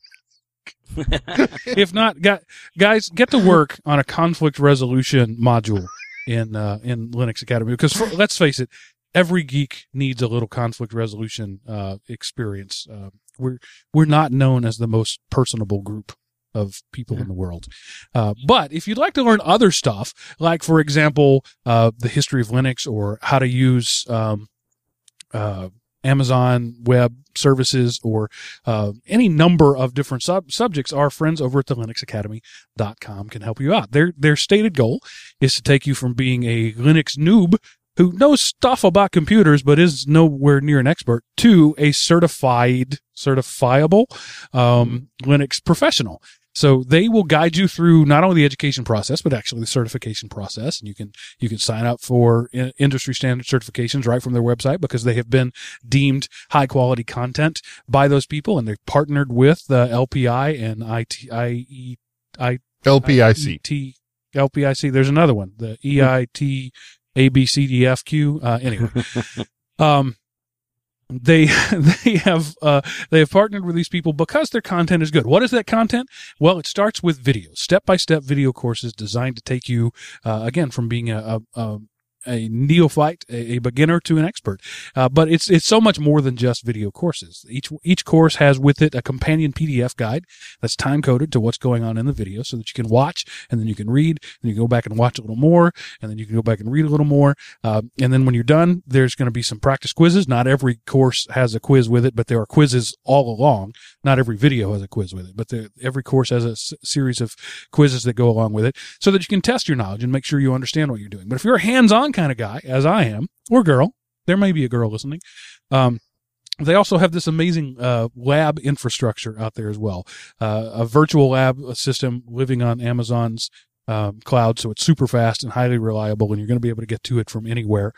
if not, guys, get to work on a conflict resolution module in uh, in Linux Academy because for, let's face it, every geek needs a little conflict resolution uh, experience. Uh, we're we're not known as the most personable group of people in the world. Uh, but if you'd like to learn other stuff, like for example, uh, the history of Linux or how to use um, uh, Amazon Web Services or uh, any number of different sub- subjects, our friends over at the linuxacademy.com can help you out. Their, their stated goal is to take you from being a Linux noob who knows stuff about computers but is nowhere near an expert to a certified, certifiable um, Linux professional. So they will guide you through not only the education process, but actually the certification process. And you can, you can sign up for i- industry standard certifications right from their website because they have been deemed high quality content by those people and they've partnered with the LPI and IT, IE, I, LPIC. T, LPIC. There's another one, the E EIT, ABCDFQ. Uh, anyway, um, they they have uh, they have partnered with these people because their content is good. What is that content? Well, it starts with videos, step by step video courses designed to take you uh, again from being a, a, a a neophyte, a, a beginner to an expert. Uh, but it's it's so much more than just video courses. Each each course has with it a companion PDF guide that's time coded to what's going on in the video, so that you can watch and then you can read, and you can go back and watch a little more, and then you can go back and read a little more. Uh, and then when you're done, there's going to be some practice quizzes. Not every course has a quiz with it, but there are quizzes all along. Not every video has a quiz with it, but every course has a s- series of quizzes that go along with it so that you can test your knowledge and make sure you understand what you're doing. But if you're a hands-on kind of guy, as I am, or girl, there may be a girl listening. Um, they also have this amazing uh, lab infrastructure out there as well. Uh, a virtual lab system living on Amazon's um, cloud, so it's super fast and highly reliable, and you're going to be able to get to it from anywhere.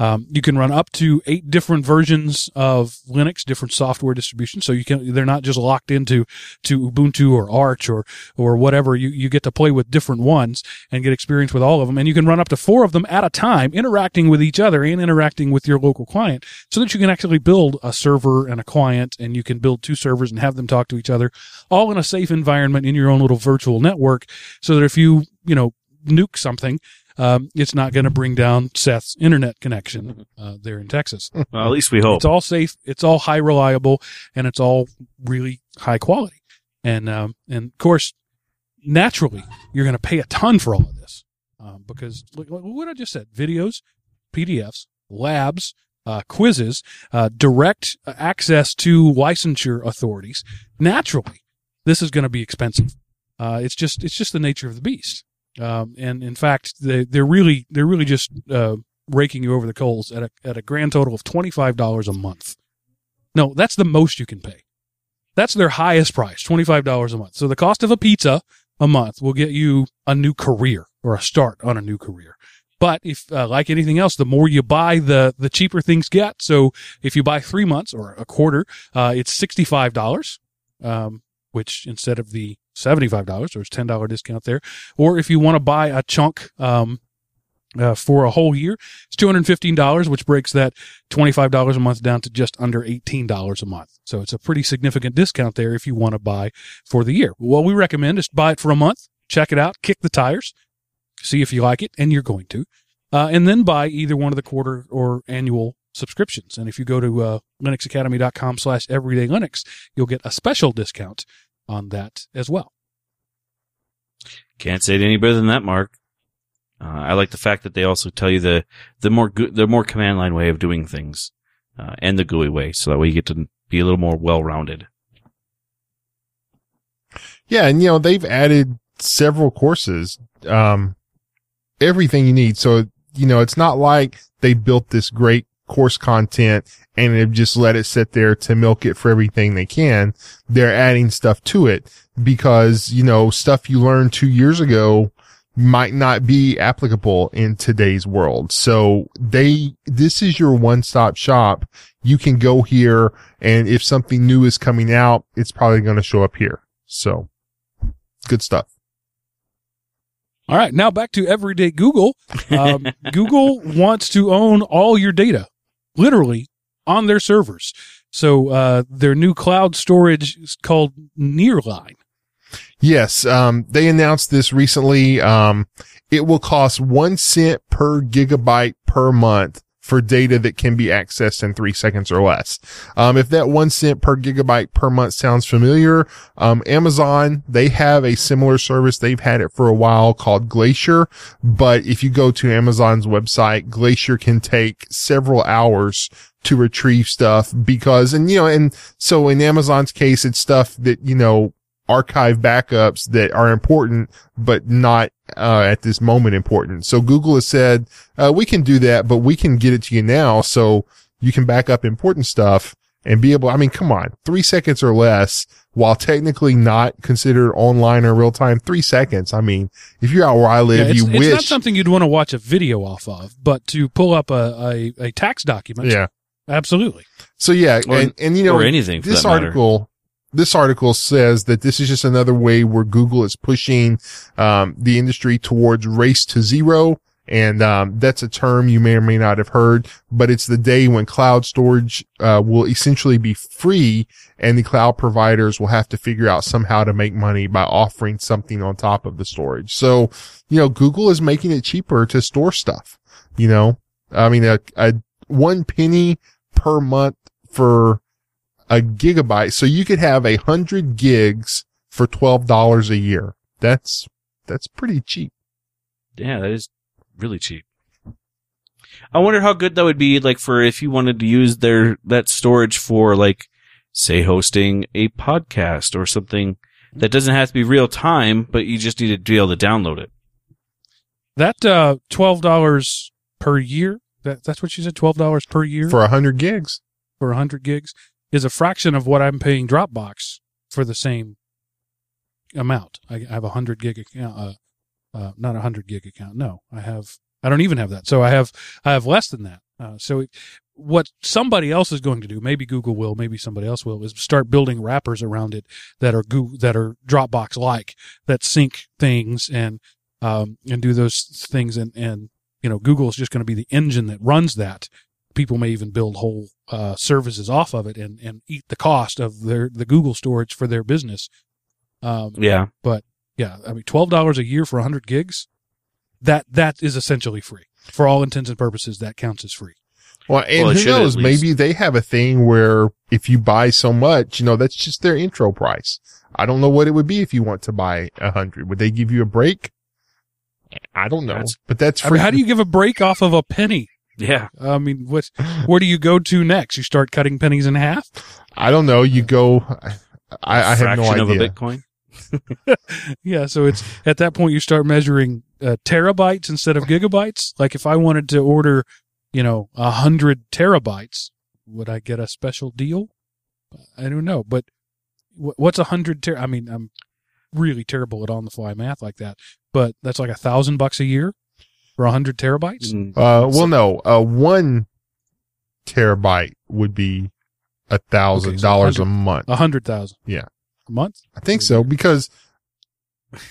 Um, you can run up to eight different versions of Linux, different software distributions. So you can, they're not just locked into, to Ubuntu or Arch or, or whatever. You, you get to play with different ones and get experience with all of them. And you can run up to four of them at a time, interacting with each other and interacting with your local client so that you can actually build a server and a client and you can build two servers and have them talk to each other all in a safe environment in your own little virtual network so that if you, you know, nuke something, um, it's not going to bring down Seth's internet connection uh, there in Texas. Well, at least we hope. It's all safe. It's all high reliable, and it's all really high quality. And um, and of course, naturally, you're going to pay a ton for all of this um, because like, like what I just said: videos, PDFs, labs, uh, quizzes, uh, direct access to licensure authorities. Naturally, this is going to be expensive. Uh, it's just it's just the nature of the beast. Um, and in fact, they they're really they're really just uh, raking you over the coals at a at a grand total of twenty five dollars a month. No, that's the most you can pay. That's their highest price, twenty five dollars a month. So the cost of a pizza a month will get you a new career or a start on a new career. But if, uh, like anything else, the more you buy, the the cheaper things get. So if you buy three months or a quarter, uh, it's sixty five dollars, um, which instead of the seventy five dollars, there's ten dollar discount there. Or if you want to buy a chunk, um, uh, for a whole year, it's two hundred fifteen dollars, which breaks that twenty five dollars a month down to just under eighteen dollars a month. So it's a pretty significant discount there if you want to buy for the year. What we recommend is buy it for a month, check it out, kick the tires, see if you like it, and you're going to, uh, and then buy either one of the quarter or annual subscriptions. And if you go to uh, linuxacademy.com slash everyday linux, you'll get a special discount on that as well. Can't say it any better than that, Mark. Uh, I like the fact that they also tell you the the more gu- the more command line way of doing things, uh, and the GUI way, so that way you get to be a little more well rounded. Yeah, and you know they've added several courses, um, everything you need. So you know it's not like they built this great course content and they've just let it sit there to milk it for everything they can. They're adding stuff to it because you know stuff you learned two years ago might not be applicable in today's world. So they, this is your one-stop shop. You can go here and if something new is coming out, it's probably going to show up here. So good stuff. All right, now back to everyday Google. Um, Google wants to own all your data, literally, on their servers. So uh, their new cloud storage is called Nearline. Yes, um, they announced this recently. Um, it will cost one cent per gigabyte per month for data that can be accessed in three seconds or less. Um, if that one cent per gigabyte per month sounds familiar, um, Amazon, they have a similar service. They've had it for a while called Glacier. But if you go to Amazon's website, Glacier can take several hours to retrieve stuff because, and you know, and so in Amazon's case, it's stuff that, you know, archive backups that are important, but not uh, at this moment important. So Google has said, uh, we can do that, but we can get it to you now. So you can back up important stuff and be able, I mean, come on, three seconds or less while technically not considered online or real time, three seconds. I mean, if you're out where I live, Yeah, it's, you it's not something you'd want to watch a video off of, but to pull up a, a, a tax document, yeah. absolutely. So yeah, Or- and, and you know, or anything for this that matter. article, this article says that this is just another way where Google is pushing, um, the industry towards race to zero. And, um, that's a term you may or may not have heard, but it's the day when cloud storage, uh, will essentially be free and the cloud providers will have to figure out somehow to make money by offering something on top of the storage. So, you know, Google is making it cheaper to store stuff. You know, I mean, a, a one penny per month for a gigabyte. So you could have a hundred gigs for $12 a year. That's, that's pretty cheap. Yeah, that is really cheap. I wonder how good that would be, like, for if you wanted to use their, that storage for, like, say, hosting a podcast or something that doesn't have to be real time, but you just need to be able to download it. That uh, twelve dollars per year. That that's what you said. Twelve dollars per year For a hundred gigs. for hundred gigs is a fraction of what I'm paying Dropbox for the same amount. I have a hundred gig account. Uh, uh, not a hundred gig account. No, I have. I don't even have that. So I have. I have less than that. Uh, so it, what somebody else is going to do, maybe Google will, maybe somebody else will, is start building wrappers around it that are Google, that are Dropbox like that sync things and um, and do those things and and you know Google is just going to be the engine that runs that. People may even build whole uh, services off of it and and eat the cost of their the Google storage for their business. Um, Yeah. But yeah, I mean twelve dollars a year for hundred gigs, that that is essentially free for all intents and purposes. That counts as free. Well, and Well, who knows? Maybe they have a thing where if you buy so much, you know, that's just their intro price. I don't know what it would be if you want to buy a hundred. Would they give you a break? I don't know, That's- but that's I free. mean, how do you give a break off of a penny? Yeah. I mean, what? Where do you go to next? You start cutting pennies in half. I don't know. You go. I, I have no Fraction of a idea. Bitcoin. Yeah, so it's at that point you start measuring uh, terabytes instead of gigabytes. Like if I wanted to order, you know, a hundred terabytes, would I get a special deal? I don't know, but what's a hundred ter? I mean, I'm really terrible at on the fly math like that, but that's like a thousand bucks a year for a hundred terabytes. Mm, Uh, well, no. Uh, one terabyte would be a thousand dollars a month. A hundred thousand. Yeah. a month. I think so because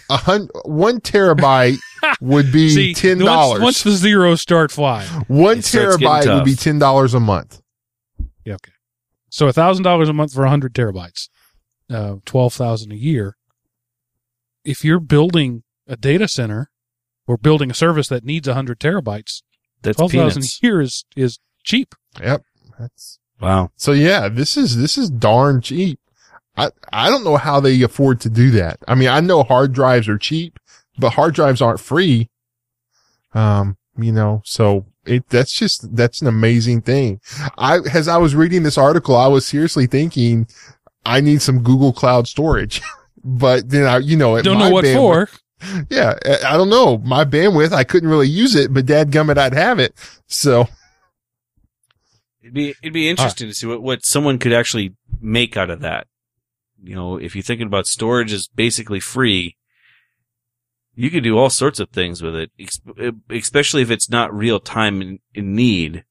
a hun- one terabyte would be See, ten dollars. once the zeros start flying. One It terabyte would be ten dollars a month. Yeah, okay. So a thousand dollars a month for a hundred terabytes, uh, twelve thousand a year. If you're building a data center or building a service that needs a hundred terabytes, that's twelve thousand peanuts. a year is is cheap. Yep. That's Wow. so. Yeah, this is this is darn cheap. I I don't know how they afford to do that. I mean, I know hard drives are cheap, but hard drives aren't free. Um, you know, so it that's just that's an amazing thing. I as I was reading this article, I was seriously thinking I need some Google Cloud storage. But then I, you know, at Don't know what bandwidth- for. Yeah, I don't know. My bandwidth, I couldn't really use it, but dadgummit, I'd have it. So It'd be it'd be interesting to see what, what someone could actually make out of that. You know, if you're thinking about storage is basically free, you could do all sorts of things with it, especially if it's not real time in, in need.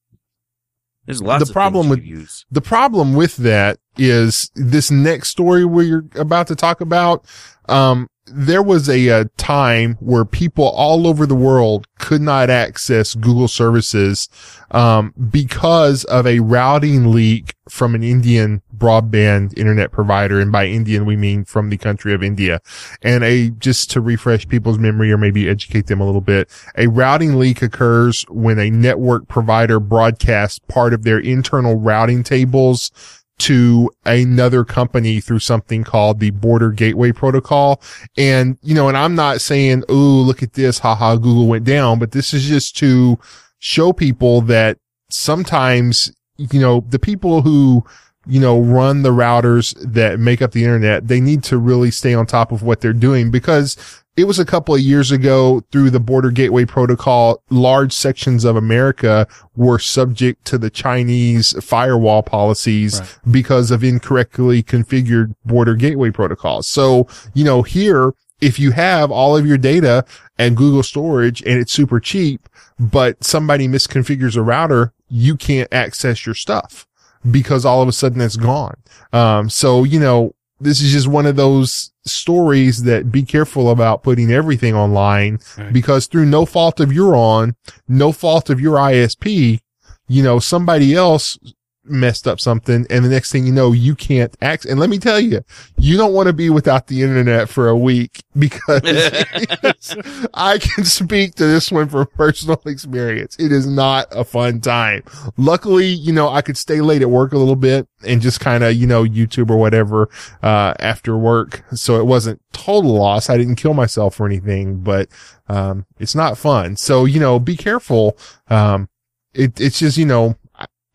There's lots The of problem with- use. the problem with that is this next story we're about to talk about. Um, there was a, uh time where people all over the world could not access Google services, um, because of a routing leak from an Indian broadband internet provider. And by Indian, we mean from the country of India. And a, just to refresh people's memory or maybe educate them a little bit, a routing leak occurs when a network provider broadcasts part of their internal routing tables to another company through something called the border gateway protocol. And, you know, and I'm not saying, oh, look at this, haha, Google went down, but this is just to show people that sometimes, you know, the people who, you know, run the routers that make up the internet, they need to really stay on top of what they're doing because it was a couple of years ago through the border gateway protocol, large sections of America were subject to the Chinese firewall policies Right. because of incorrectly configured border gateway protocols. So, you know, here, if you have all of your data and Google storage and it's super cheap, but somebody misconfigures a router, you can't access your stuff because all of a sudden it's gone. Um, so, you know, this is just one of those stories that be careful about putting everything online Right. because through no fault of your own, no fault of your ISP, you know, somebody else messed up something and the next thing you know you can't act. And let me tell you you don't want to be without the internet for a week because i can speak to this one from personal experience. It is not a fun time. Luckily you know i could stay late at work a little bit and just kind of you know youtube or whatever uh after work. So it wasn't total loss. I didn't kill myself or anything but um it's not fun. So you know be careful. Um it, it's just you know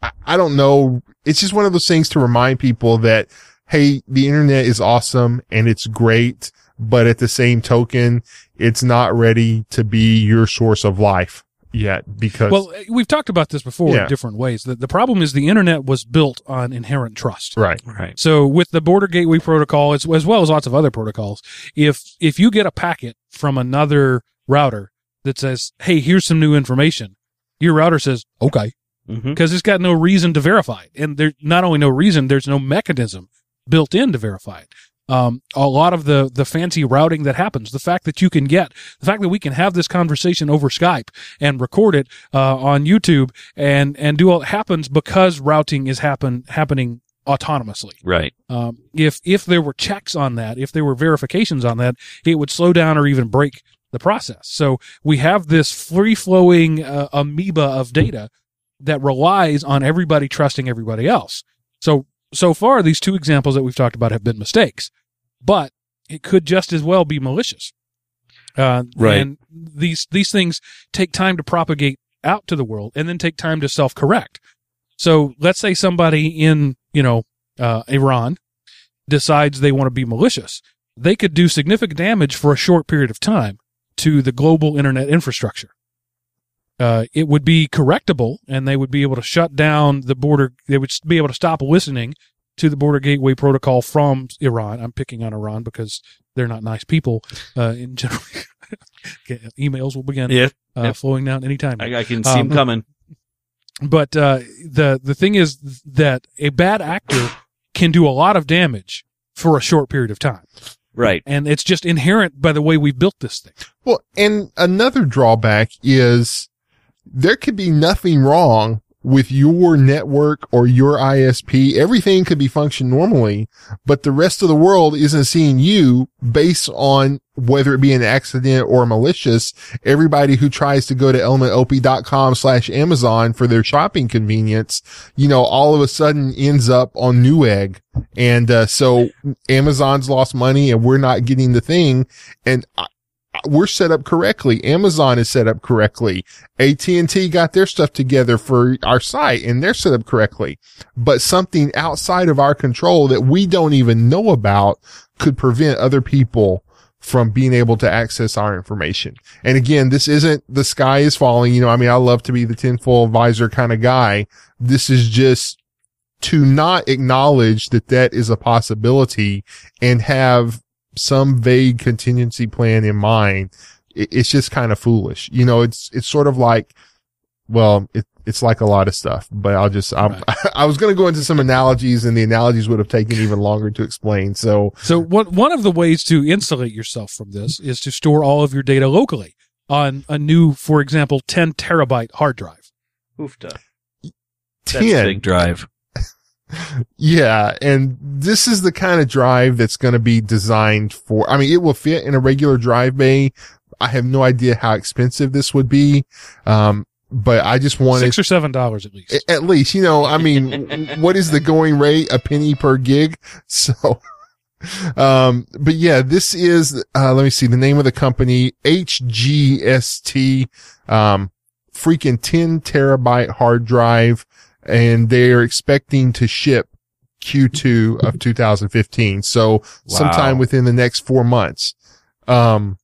I, I don't know. It's just one of those things to remind people that, hey, the internet is awesome and it's great, but at the same token, it's not ready to be your source of life yet because. Well, eh, we've talked about this before Yeah. in different ways. The, the problem is the internet was built on inherent trust. right. Right. So with the border gateway protocol, as, as well as lots of other protocols, if if you get a packet from another router that says, "Hey, here's some new information," your router says, "Okay," Mm-hmm. because it's got no reason to verify it, and there's not only no reason, there's no mechanism built in to verify it. Um, a lot of the the fancy routing that happens, the fact that you can get, the fact that we can have this conversation over Skype and record it uh, on YouTube and and do all it happens because routing is happen happening autonomously. Right. Um, if if there were checks on that, if there were verifications on that, it would slow down or even break the process. So we have this free flowing uh, amoeba of data that relies on everybody trusting everybody else. So so far, these two examples that we've talked about have been mistakes, but it could just as well be malicious. Uh, Right. And these these things take time to propagate out to the world, and then take time to self correct. So let's say somebody in you know uh, Iran decides they want to be malicious, they could do significant damage for a short period of time to the global internet infrastructure. Uh, it would be correctable and they would be able to shut down the border. They would be able to stop listening to the border gateway protocol from Iran. I'm picking on Iran because they're not nice people, uh, in general. Okay, Emails will begin Yeah. uh, Yep. flowing down anytime. I, I can see Um, him coming. But uh, the the thing is that a bad actor can do a lot of damage for a short period of time, Right. and it's just inherent by the way we've built this thing. Well, and another drawback is there could be nothing wrong with your network or your ISP. Everything could be functioning normally, but the rest of the world isn't seeing you based on whether it be an accident or malicious. Everybody who tries to go to elementop.com slash Amazon for their shopping convenience, you know, all of a sudden ends up on Newegg. And, uh, so Amazon's lost money and we're not getting the thing. And I, we're set up correctly. Amazon is set up correctly. AT&T got their stuff together for our site and they're set up correctly. But something outside of our control that we don't even know about could prevent other people from being able to access our information. And again, this isn't the sky is falling. You know, I mean, I love to be the tinfoil visor kind of guy. This is just to not acknowledge that that is a possibility and have some vague contingency plan in mind, it, it's just kind of foolish. You know, it's, it's sort of like, well, it, it's like a lot of stuff, but I'll just, I'm, I was going to go into some analogies and the analogies would have taken even longer to explain. So So what, one of the ways to insulate yourself from this is to store all of your data locally on a new, for example, 10 terabyte hard drive. Oofta. 10, That's big drive. Yeah, and this is the kind of drive that's going to be designed for, I mean, it will fit in a regular drive bay. I have no idea how expensive this would be. Um, but I just wanted Six or seven dollars at least. at least, you know, I mean, what is the going rate? A penny per gig. So, um, but yeah, this is, uh, let me see the name of the company, HGST, um, freaking 10 terabyte hard drive and they're expecting to ship Q2 of 2015. So sometime within the next four months. Um,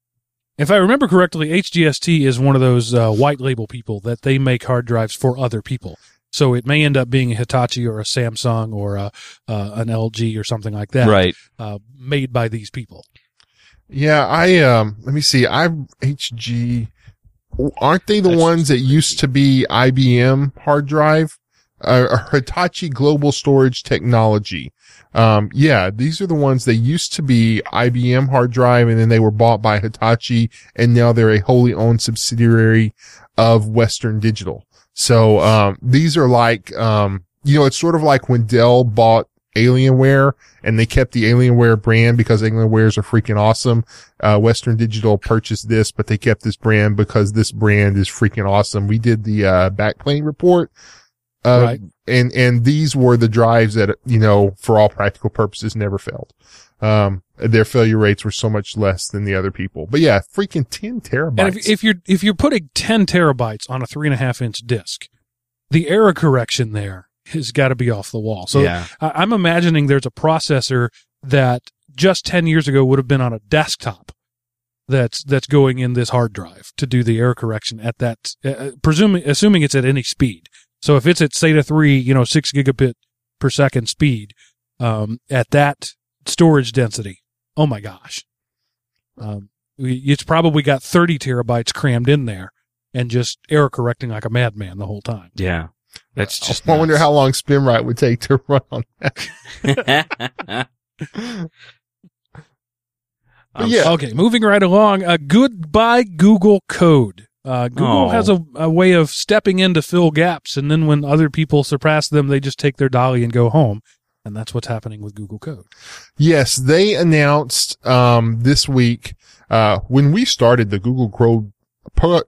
If I remember correctly, HGST is one of those uh, white label people that they make hard drives for other people. So it may end up being a Hitachi or a Samsung or a, uh, an LG or something like that, Right. uh, made by these people. Yeah, I um let me see. I HG aren't they the That's ones that used to be IBM hard drive? Uh, Hitachi Global Storage Technology. Um yeah, these are the ones that used to be IBM hard drive and then they were bought by Hitachi and now they're a wholly owned subsidiary of Western Digital. So um these are like um you know, it's sort of like when Dell bought Alienware and they kept the Alienware brand because Alienwares are freaking awesome. Uh, Western Digital purchased this, but they kept this brand because this brand is freaking awesome. We did the, uh, Backblaze report. Uh, Right. and, and these were the drives that, you know, for all practical purposes never failed. Um, their failure rates were so much less than the other people. But yeah, freaking 10 terabytes. And if, if you're if you're putting ten terabytes on a three and a half inch disk, the error correction there has got to be off the wall. So yeah. I, I'm imagining there's a processor that just ten years ago would have been on a desktop. That's that's going in this hard drive to do the error correction at that, uh, presuming assuming it's at any speed. So if it's at SATA three, you know, six gigabit per second speed, um, at that storage density, oh my gosh, um, it's probably got 30 terabytes crammed in there and just error correcting like a madman the whole time. Yeah. That's just. I wonder nuts. how long SpinRite would take to run on I'm Yeah. Okay, moving right along. Uh, goodbye Google Code. Uh, Google Oh. has a, a way of stepping in to fill gaps, and then when other people surpass them, they just take their dolly and go home. And that's what's happening with Google Code. Yes, they announced um, this week uh, when we started the Google Code. Pro-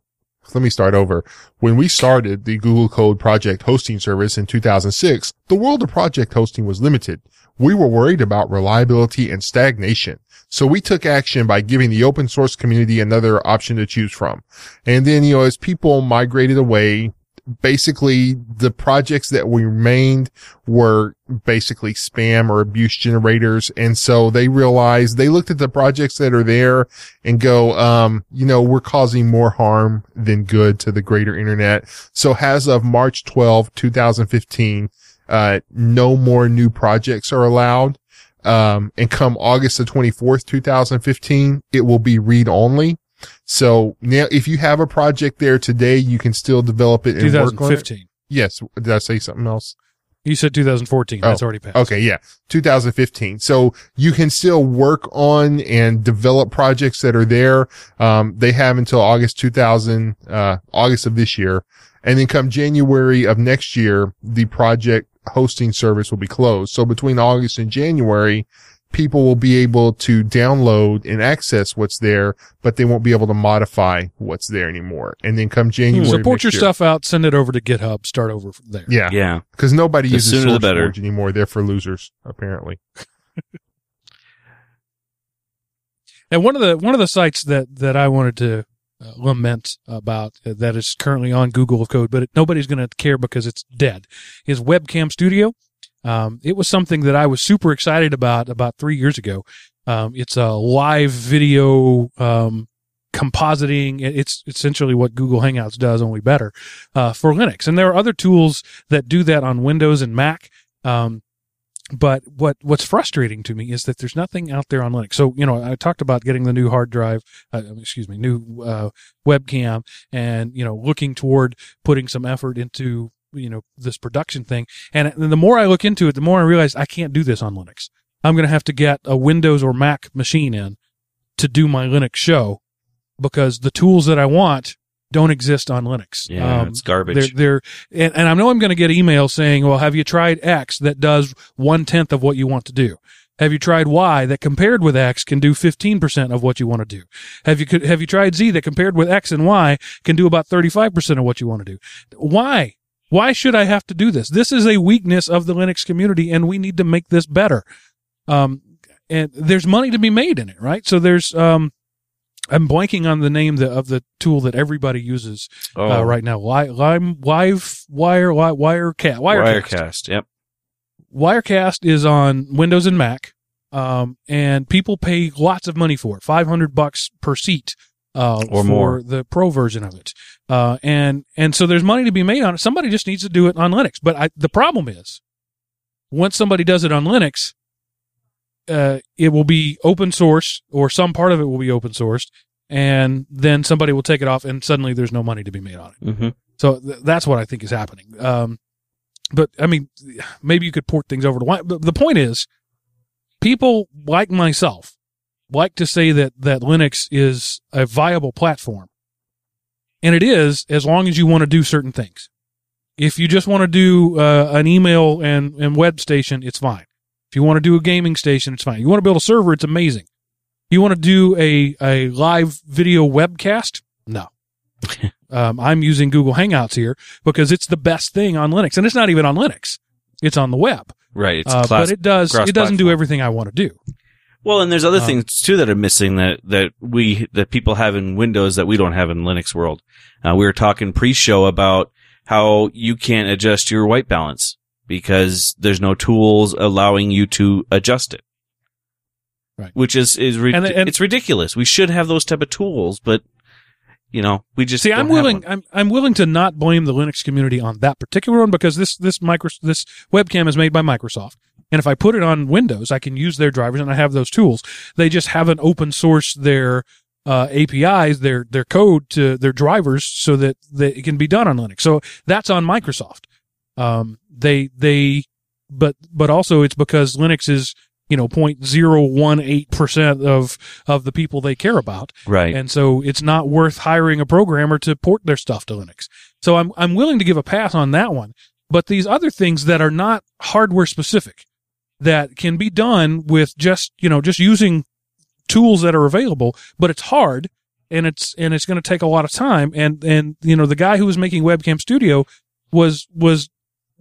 let me start over. When we started the Google Code Project hosting service in 2006, the world of project hosting was limited. We were worried about reliability and stagnation. So we took action by giving the open source community another option to choose from. And then, you know, as people migrated away, basically the projects that remained were basically spam or abuse generators. And so they realized they looked at the projects that are there and go, um, you know, we're causing more harm than good to the greater internet. So as of March 12, 2015, uh, no more new projects are allowed. Um, and come August the 24th, 2015, it will be read only. So now if you have a project there today, you can still develop it and work on it. 2015. Yes. Did I say something else? You said 2014. That's already passed. Okay, yeah. 2015. So you can still work on and develop projects that are there. Um, they have until August 2000, uh, August of this year. And then come January of next year, the project hosting service will be closed. So between August and January, people will be able to download and access what's there, but they won't be able to modify what's there anymore. And then come hmm, January. So of your year- stuff out, send it over to GitHub, start over from there. Yeah. yeah. Cause nobody The uses sooner the source better. storage anymore. They're for losers, apparently. And one of the one of the sites that that I wanted to uh, lament about uh, that is currently on Google Code, but it, nobody's going to care because it's dead. Is Webcam Studio. Um, it was something that I was super excited about about three years ago. Um, it's a live video um, compositing. It's essentially what Google Hangouts does, only better uh, for Linux. And there are other tools that do that on Windows and Mac. Um, but what what's frustrating to me is that there's nothing out there on Linux. So you know, I talked about getting the new hard drive, uh, excuse me, new uh, webcam, and you know, looking toward putting some effort into you know this production thing. And the more I look into it, the more I realize I can't do this on Linux. I'm going to have to get a Windows or Mac machine in to do my Linux show because the tools that I want don't exist on Linux. Yeah. Um, it's garbage. they're, they're, and, and I know I'm going to get emails saying, well, have you tried X that does one tenth of what you want to do? Have you tried Y that compared with X can do 15% of what you want to do? Have you, have you tried Z that compared with X and Y can do about 35% of what you want to do? Why? Why should I have to do this? This is a weakness of the Linux community and we need to make this better. Um, and there's money to be made in it, right? So there's, um, I'm blanking on the name the, of the tool that everybody uses oh, uh, right now. Lime, Live, Wire, Wi- Wirecast, Wirecast. Wirecast. Yep. Wirecast is on Windows and Mac, um, and people pay lots of money for it, five hundred bucks per seat, uh, Or for more. the pro version of it. Uh, and and so there's money to be made on it. Somebody just needs to do it on Linux. But I, the problem is, once somebody does it on Linux, uh, it will be open source, or some part of it will be open sourced, and then somebody will take it off, and suddenly there's no money to be made on it. Mm-hmm. So th- that's what I think is happening. Um, but I mean, maybe you could port things over to Wi- But the point is, people like myself like to say that that Linux is a viable platform, and it is as long as you want to do certain things. If you just want to do uh, an email and, and web station, it's fine. If you want to do a gaming station, it's fine. You want to build a server, it's amazing. You want to do a, a live video webcast? No. um, I'm using Google Hangouts here because it's the best thing on Linux, and it's not even on Linux. It's on the web, Right. It's uh, class- but it does it doesn't do everything I want to do. Well, and there's other Um, things too that are missing that, that we, that people have in Windows that we don't have in Linux world. Uh, we were talking pre-show about how you can't adjust your white balance because there's no tools allowing you to adjust it. Right. Which is, is, ri- And- and- it's ridiculous. We should have those type of tools, but you know, we just See, I'm have willing. I'm I'm willing to not blame the Linux community on that particular one because this this micro this webcam is made by Microsoft, and if I put it on Windows, I can use their drivers and I have those tools. They just haven't open sourced their uh, APIs, their their code to their drivers, so that, that it can be done on Linux. So that's on Microsoft. Um, they they, but but also it's because Linux is you know 0.018 percent of of the people they care about. Right. And so it's not worth hiring a programmer to port their stuff to Linux. So I'm I'm willing to give a pass on that one. But these other things that are not hardware specific that can be done with just, you know, just using tools that are available, but it's hard and it's and it's going to take a lot of time and and you know the guy who was making Webcam Studio was was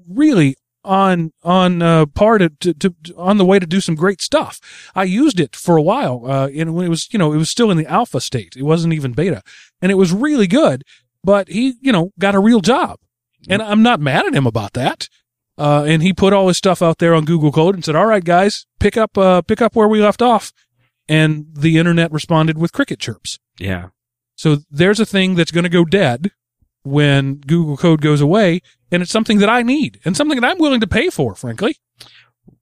really on on uh, par to, to, to on the way to do some great stuff. I used it for a while, uh, and when it was you know it was still in the alpha state, it wasn't even beta, and it was really good. But he you know got a real job, and I'm not mad at him about that. Uh, and he put all his stuff out there on Google Code and said, "All right, guys, pick up uh, pick up where we left off." And the internet responded with cricket chirps. yeah. So there's a thing that's going to go dead when Google Code goes away, and it's something that I need and something that I'm willing to pay for, frankly.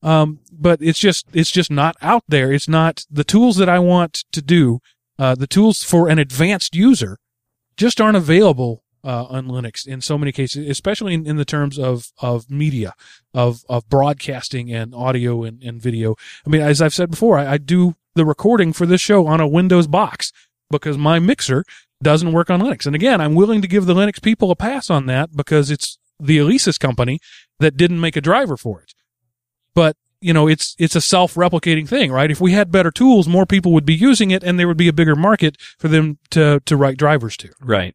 Um, but it's just it's just not out there. It's not the tools that I want to do. Uh, the tools for an advanced user just aren't available uh, on Linux in so many cases, especially in, in the terms of of media, of of broadcasting and audio and, and video. I mean, as I've said before, I, I do the recording for this show on a Windows box because my mixer doesn't work on Linux. And again, I'm willing to give the Linux people a pass on that because it's the Alesis company that didn't make a driver for it. But, you know, it's, it's a self-replicating thing, right? If we had better tools, more people would be using it and there would be a bigger market for them to, to write drivers to. Right.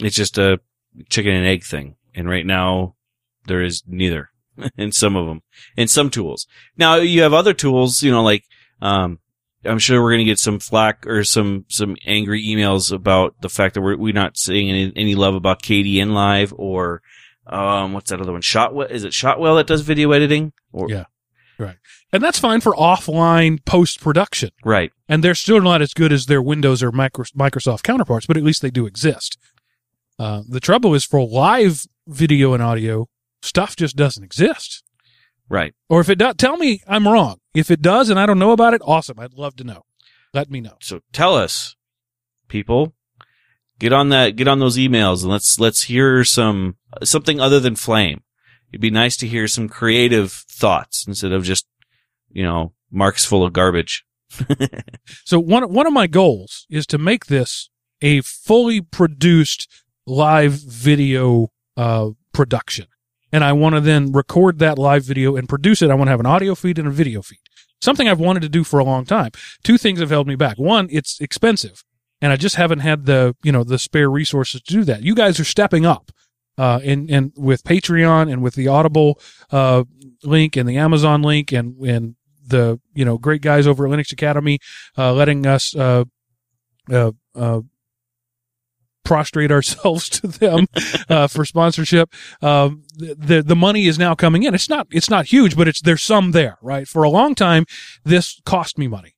It's just a chicken and egg thing. And right now there is neither in some of them, in some tools. Now you have other tools, you know, like, um, I'm sure we're going to get some flack or some, some angry emails about the fact that we're, we're not seeing any, any love about Kdenlive or, um, what's that other one? Shotwell? Is it Shotwell that does video editing? Or, Yeah. Right. And that's fine for offline post-production. Right. and they're still not as good as their Windows or Micro- Microsoft counterparts, but at least they do exist. Uh, the trouble is for live video and audio, stuff just doesn't exist. Right. Or if it does, tell me I'm wrong. If it does and I don't know about it, awesome. I'd love to know. Let me know. So tell us, people, get on that, get on those emails and let's, let's hear some, something other than flame. It'd be nice to hear some creative thoughts instead of just, you know, marks full of garbage. So one one of my goals is to make this a fully produced live video uh, production, and I want to then record that live video and produce it. I want to have an audio feed and a video feed. Something I've wanted to do for a long time. Two things have held me back. One, it's expensive, and I just haven't had the you know the spare resources to do that. You guys are stepping up. Uh, and, and with Patreon and with the Audible, uh, link and the Amazon link and, and the, you know, great guys over at Linux Academy, uh, letting us, uh, uh, uh, prostrate ourselves to them, uh, for sponsorship. Um, the, the, money is now coming in. It's not, it's not huge, but it's, there's some there, right? For a long time, this cost me money.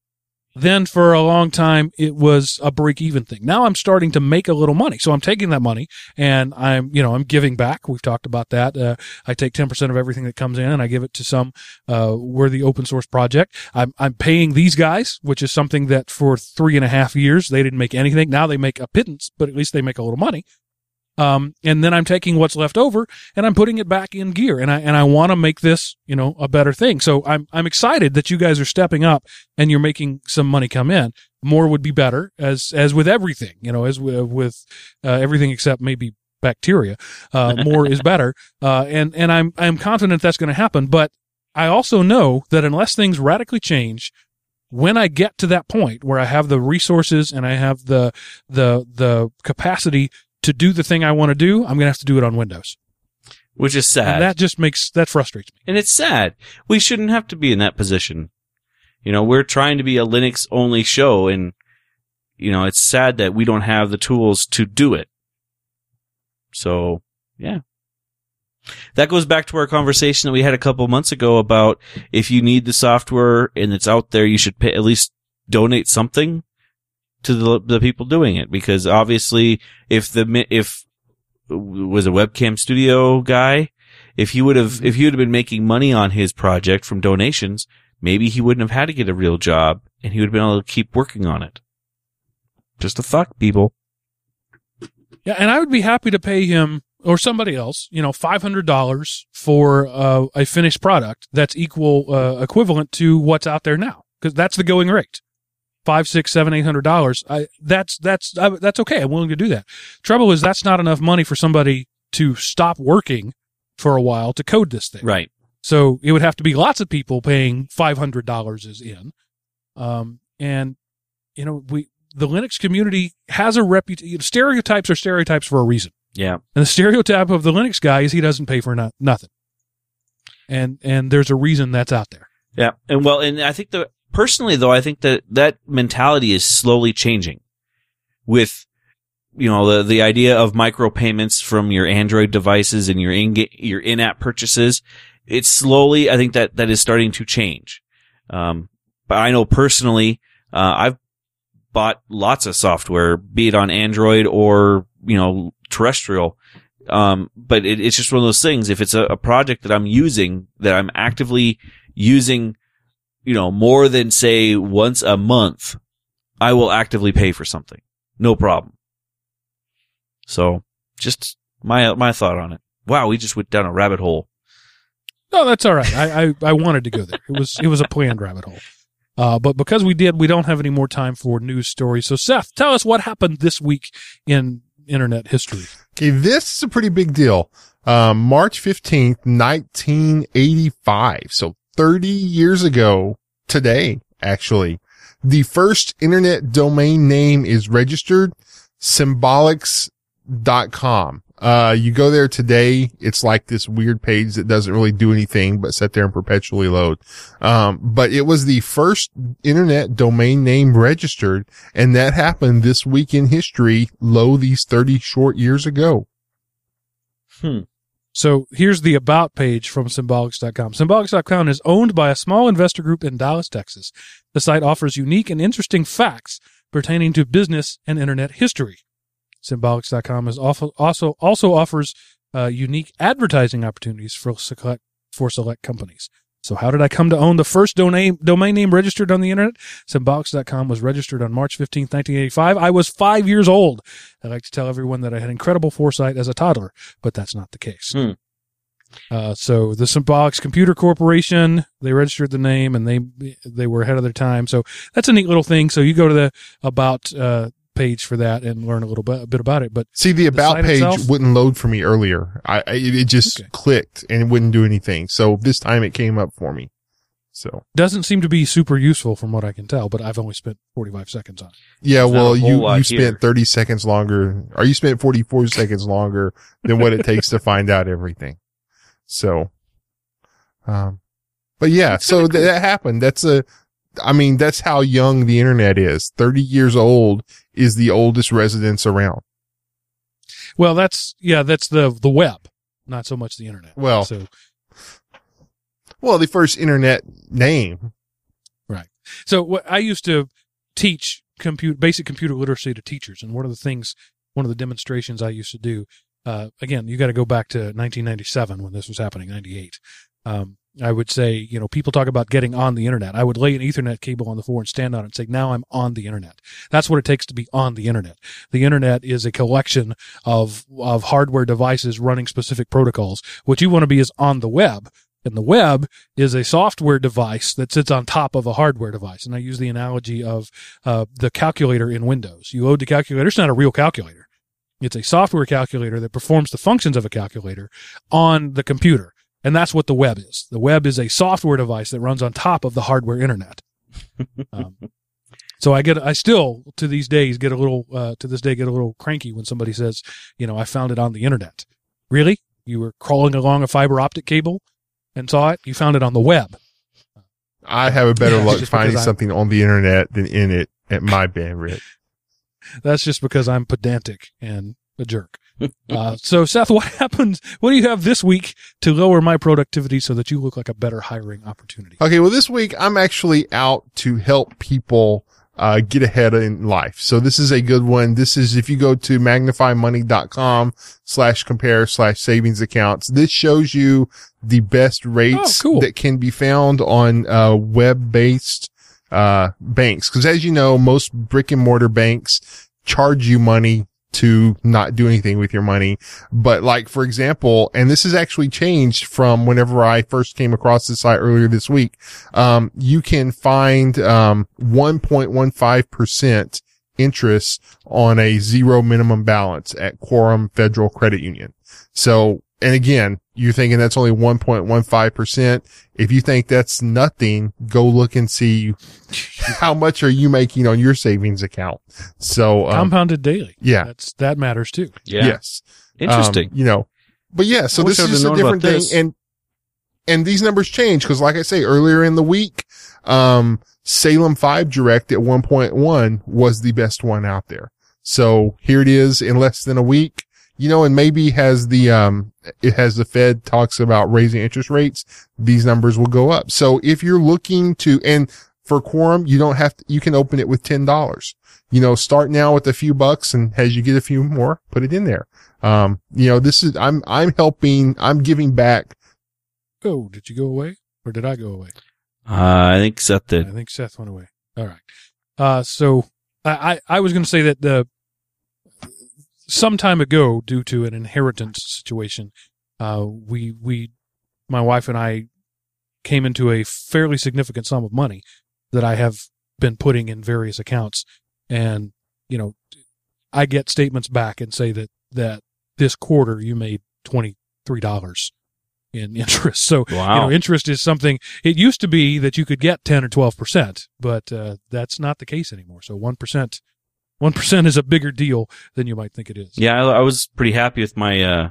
Then for a long time, it was a break even thing. Now I'm starting to make a little money. So I'm taking that money and I'm, you know, I'm giving back. We've talked about that. Uh, I take 10% of everything that comes in and I give it to some, uh, worthy open source project. I'm, I'm paying these guys, which is something that for three and a half years, they didn't make anything. Now they make a pittance, but at least they make a little money. Um, and then I'm taking what's left over and I'm putting it back in gear and I, and I want to make this, you know, a better thing. So I'm, I'm excited that you guys are stepping up and you're making some money come in. More would be better as, as with everything, you know, as with, with uh, everything except maybe bacteria. Uh, more is better. Uh, and, and I'm, I'm confident that's going to happen. But I also know that unless things radically change, when I get to that point where I have the resources and I have the, the, the capacity to do the thing I want to do, I'm going to have to do it on Windows. Which is sad. And that just makes, that frustrates me. And it's sad. We shouldn't have to be in that position. You know, we're trying to be a Linux only show and, you know, it's sad that we don't have the tools to do it. So, yeah. That goes back to our conversation that we had a couple months ago about if you need the software and it's out there, you should pay, at least donate something to the, the people doing it because obviously if the, if was a webcam studio guy, if he would have, if he would have been making money on his project from donations, maybe he wouldn't have had to get a real job and he would have been able to keep working on it. Just a thought, people. Yeah, and I would be happy to pay him or somebody else, you know, five hundred dollars for uh, a finished product that's equal uh, equivalent to what's out there now, because that's the going rate. Five, six, seven, eight hundred dollars. I that's that's I, that's okay. I'm willing to do that. Trouble is, that's not enough money for somebody to stop working for a while to code this thing. Right. So it would have to be lots of people paying five hundred dollars is in, um, and you know we the Linux community has a reputation. Stereotypes are stereotypes for a reason, Yeah. and the stereotype of the Linux guy is he doesn't pay for no- nothing, and and there's a reason that's out there. Yeah. And well, and I think the, personally though, I think that that mentality is slowly changing with, you know, the, the idea of micropayments from your Android devices and your in, your in-app purchases. It's slowly, I think that, that is starting to change. Um, but I know personally, uh, I've bought lots of software, be it on Android or, you know, terrestrial. Um, but it, it's just one of those things. If it's a, a project that I'm using, that I'm actively using, you know, more than say once a month, I will actively pay for something. No problem. So just my, my thought on it. Wow. We just went down a rabbit hole. No, that's all right. I, I, I wanted to go there. It was it was a planned rabbit hole. Uh, but because we did, we don't have any more time for news stories. So Seth, tell us what happened this week in internet history. Okay, this is a pretty big deal. Um, March 15th, 1985. So 30 years ago today, actually, the first internet domain name is registered symbolics.com. Uh, you go there today. It's like this weird page that doesn't really do anything but sit there and perpetually load. Um, but it was the first internet domain name registered and that happened this week in history, lo these 30 short years ago. So here's the about page from Symbolics.com. Symbolics.com is owned by a small investor group in Dallas, Texas. The site offers unique and interesting facts pertaining to business and internet history. Symbolics.com is also also, offers uh, unique advertising opportunities for select for select companies. So how did I come to own the first domain domain name registered on the internet? Symbolics.com was registered on March 15, 1985. I was five years old. I like to tell everyone that I had incredible foresight as a toddler, but that's not the case. Hmm. Uh, so the Symbolics Computer Corporation, they registered the name and they, they were ahead of their time. So that's a neat little thing. So you go to the about, uh, page for that and learn a little bit, a bit about it. But See, the about site page itself? wouldn't load for me earlier. I, I it just Okay. clicked and it wouldn't do anything. So this time it came up for me. So doesn't seem to be super useful from what I can tell, but I've only spent 45 seconds on it. yeah, There's well, you, you spent here. 30 seconds longer or you spent 44 seconds longer than what it takes to find out everything. So, um, but yeah, so th- that happened. That's a, I mean, that's how young the internet is. 30 years old is the oldest residence around. Well, that's, yeah, that's the, the web, not so much the internet. Well, so well, the first internet name. Right. So what I used to teach compute basic computer literacy to teachers, and one of the things, one of the demonstrations I used to do, uh, again, you got to go back to 1997 when this was happening, 98. Um, I would say, you know, people talk about getting on the internet. I would lay an Ethernet cable on the floor and stand on it and say, now I'm on the internet. That's what it takes to be on the internet. The internet is a collection of, of hardware devices running specific protocols. What you want to be is on the web. And the web is a software device that sits on top of a hardware device. And I use the analogy of uh, the calculator in Windows. You load the calculator. It's not a real calculator. It's a software calculator that performs the functions of a calculator on the computer. And that's what the web is. The web is a software device that runs on top of the hardware internet. Um, so I get, I still to these days get a little, uh, to this day get a little cranky when somebody says, you know, I found it on the internet. Really? You were crawling along a fiber optic cable and saw it? You found it on the web. I have a better Yeah, luck finding because I- something on the internet than in it at my bandwidth. That's just because I'm pedantic and a jerk. uh, so Seth, what happens? What do you have this week to lower my productivity so that you look like a better hiring opportunity? Okay, well, this week I'm actually out to help people uh, get ahead in life. So this is a good one. This is if you go to magnifymoney.com slash compare slash savings accounts. This shows you the best rates Oh, cool. that can be found on uh, web-based uh, banks. Because as you know, most brick and mortar banks charge you money to not do anything with your money. But like, for example, and this has actually changed from whenever I first came across this site earlier this week. Um, you can find, um, 1.15% interest on a zero minimum balance at Quorum Federal Credit Union. So, and again, you're thinking that's only 1.15%. If you think that's nothing, go look and see how much are you making on your savings account. So, um, Compounded daily. yeah. That's that matters too. Yeah. Yes. Interesting. Um, you know, but yeah, so this is just a different thing. this. And, and these numbers change because like I say earlier in the week, um, Salem 5 Direct at 1.1 was the best one out there. So here it is in less than a week, you know, and maybe has the, um, it has the Fed talks about raising interest rates. These numbers will go up. So if you're looking to, and for quorum, you don't have to, you can open it with $10. You know, start now with a few bucks and as you get a few more, put it in there. Um, you know, this is, I'm, I'm helping, I'm giving back. Oh, did you go away or did I go away? Uh, I think Seth did. I think Seth went away. All right. Uh, so I, I, I was going to say that the some time ago, due to an inheritance situation, uh, we we my wife and I came into a fairly significant sum of money that I have been putting in various accounts, and you know, I get statements back and say that that this quarter you made twenty three dollars in interest. So you know, interest is something. It used to be that you could get ten or twelve percent, but uh, that's not the case anymore. So one percent, one percent is a bigger deal than you might think it is. Yeah, I, I was pretty happy with my uh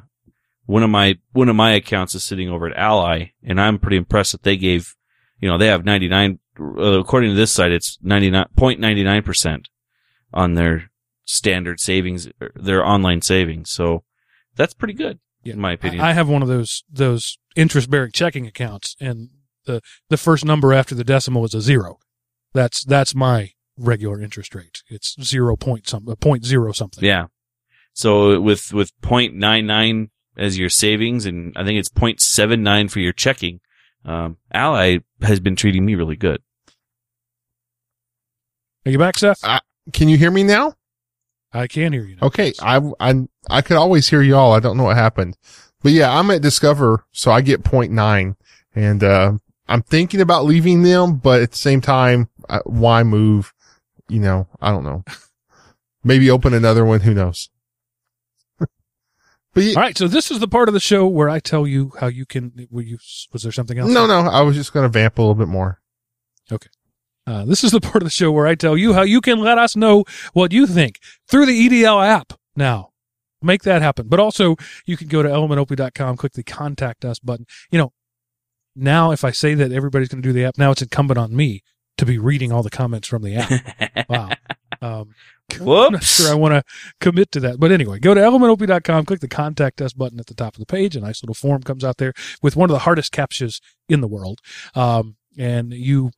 one of my one of my accounts is sitting over at Ally, and I'm pretty impressed that they gave, you know, they have 99. Uh, according to this site, it's 99.99 percent on their standard savings, their online savings. So that's pretty good, Yeah. in my opinion. I I have one of those those interest bearing checking accounts, and the the first number after the decimal is a zero. That's that's my regular interest rate. It's zero point some uh, point zero something. yeah. So with with 0.99 as your savings, and I think it's 0.79 for your checking. Um, Ally has been treating me really good. Are you back, Seth? Can you hear me now? I can hear you. Now. Okay. I, I, I could always hear y'all. I don't know what happened, but yeah, I'm at Discover. So I get 0.9 and, uh, I'm thinking about leaving them, but at the same time, uh, why move? You know, I don't know. Maybe open another one. Who knows? but All right, so this is the part of the show where I tell you how you can. Were you? Was there something else? no, no, I was just going to vamp a little bit more. Okay. Uh, this is the part of the show where I tell you how you can let us know what you think through the EDL app. Now, make that happen. But also, you can go to elementop.com, click the contact us button. You know, now if I say that everybody's going to do the app, now it's incumbent on me to be reading all the comments from the app. Wow. Um, I'm not sure I want to commit to that. But anyway, go to elementop.com, click the contact us button at the top of the page. A nice little form comes out there with one of the hardest captchas in the world. Um, and you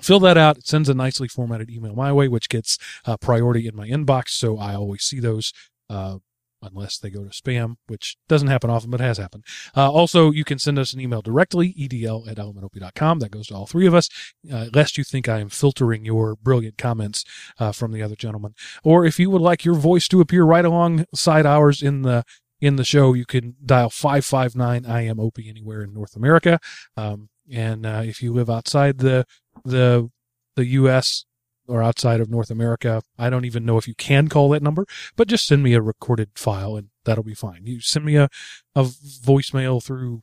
fill that out. It sends a nicely formatted email my way, which gets uh, priority in my inbox. So I always see those. Uh, unless they go to spam, which doesn't happen often, but has happened. Uh, also, you can send us an email directly, edl at elementop.com. That goes to all three of us, uh, lest you think I am filtering your brilliant comments uh, from the other gentleman. Or if you would like your voice to appear right alongside ours in the in the show, you can dial 559 I am Opie anywhere in North America. Um, and uh, if you live outside the the the U.S., or outside of North America, I don't even know if you can call that number, but just send me a recorded file and that'll be fine. You send me a, a voicemail through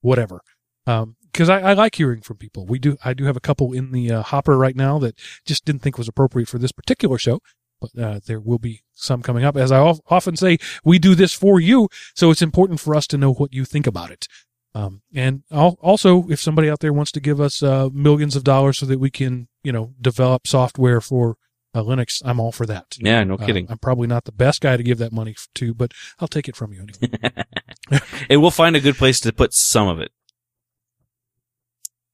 whatever. Um, cause I, I like hearing from people. We do, I do have a couple in the uh, hopper right now that just didn't think was appropriate for this particular show, but, uh, there will be some coming up. As I of- often say, we do this for you. So it's important for us to know what you think about it. Um, and al- also, if somebody out there wants to give us uh, millions of dollars so that we can, you know, develop software for uh, Linux, I'm all for that. Yeah, no Uh, kidding. I'm probably not the best guy to give that money to, but I'll take it from you anyway. and we'll find a good place to put some of it.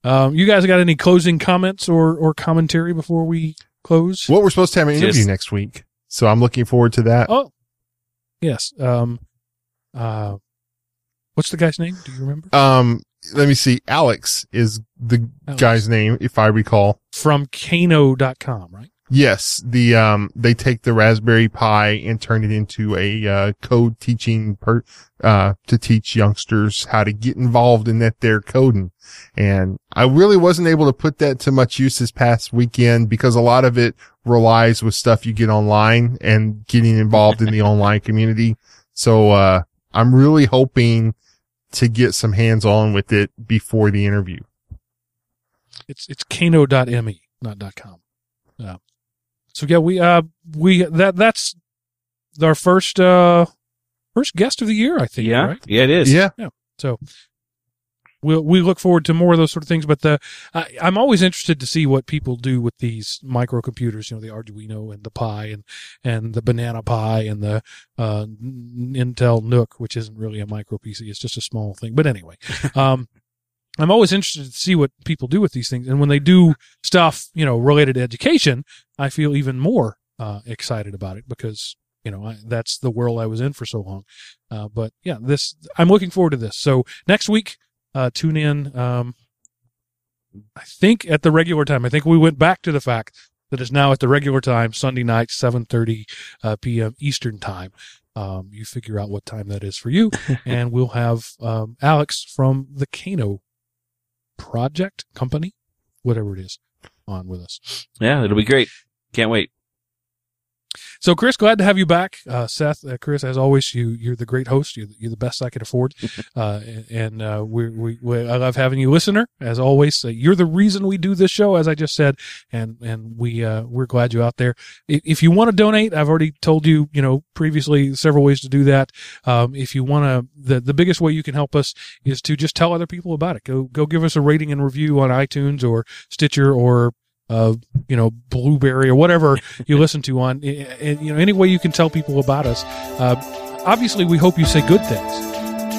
um, you guys got any closing comments or or commentary before we close? Well, we're supposed to have an interview Just- next week, so I'm looking forward to that. Oh, yes. Um, uh, what's the guy's name? Do you remember? Um, let me see. Alex is the Alex. guy's name, if I recall. From Kano.com, right? Yes, the um they take the Raspberry Pi and turn it into a uh, code teaching per uh to teach youngsters how to get involved in that they're coding. And I really wasn't able to put that to much use this past weekend because a lot of it relies with stuff you get online and getting involved in the online community. So uh I'm really hoping to get some hands on with it before the interview. It's it's Kano.me, not dot .com. Yeah. So yeah, we uh we that that's our first uh first guest of the year, I think. Yeah, Right. yeah, it is. Yeah. Yeah. So we'll we look forward to more of those sort of things. But the I, I'm always interested to see what people do with these microcomputers. You know, the Arduino and the Pi and and the Banana Pi and the uh, Intel NUC, which isn't really a micro PC. It's just a small thing. But anyway, um, I'm always interested to see what people do with these things. And when they do stuff, you know, related to education, I feel even more uh, excited about it because you know I, that's the world I was in for so long. Uh, but yeah, this I'm looking forward to this. So next week, uh, tune in. Um, I think at the regular time. I think we went back to the fact that it's now at the regular time, Sunday night, 7:30 uh, p.m. Eastern time. Um, you figure out what time that is for you, and we'll have um, Alex from the Kano project company, whatever it is, on with us. Yeah, it'll be great. Can't wait. So, Chris, glad to have you back. Uh, Seth, uh, Chris, as always, you you're the great host. You're the, you're the best I could afford, uh, and uh, we, we we I love having you, listener. As always, uh, you're the reason we do this show, as I just said, and and we uh, we're glad you're out there. If, if you want to donate, I've already told you, you know, previously several ways to do that. Um, if you want to, the the biggest way you can help us is to just tell other people about it. Go go give us a rating and review on iTunes or Stitcher or uh, you know, Blubrry or whatever you listen to on, you know, any way you can tell people about us. Uh, obviously, we hope you say good things.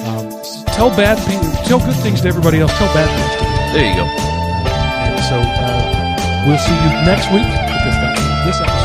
Um, tell bad people, tell good things to everybody else. Tell bad things to me. There you go. And so uh, we'll see you next week with this, this episode.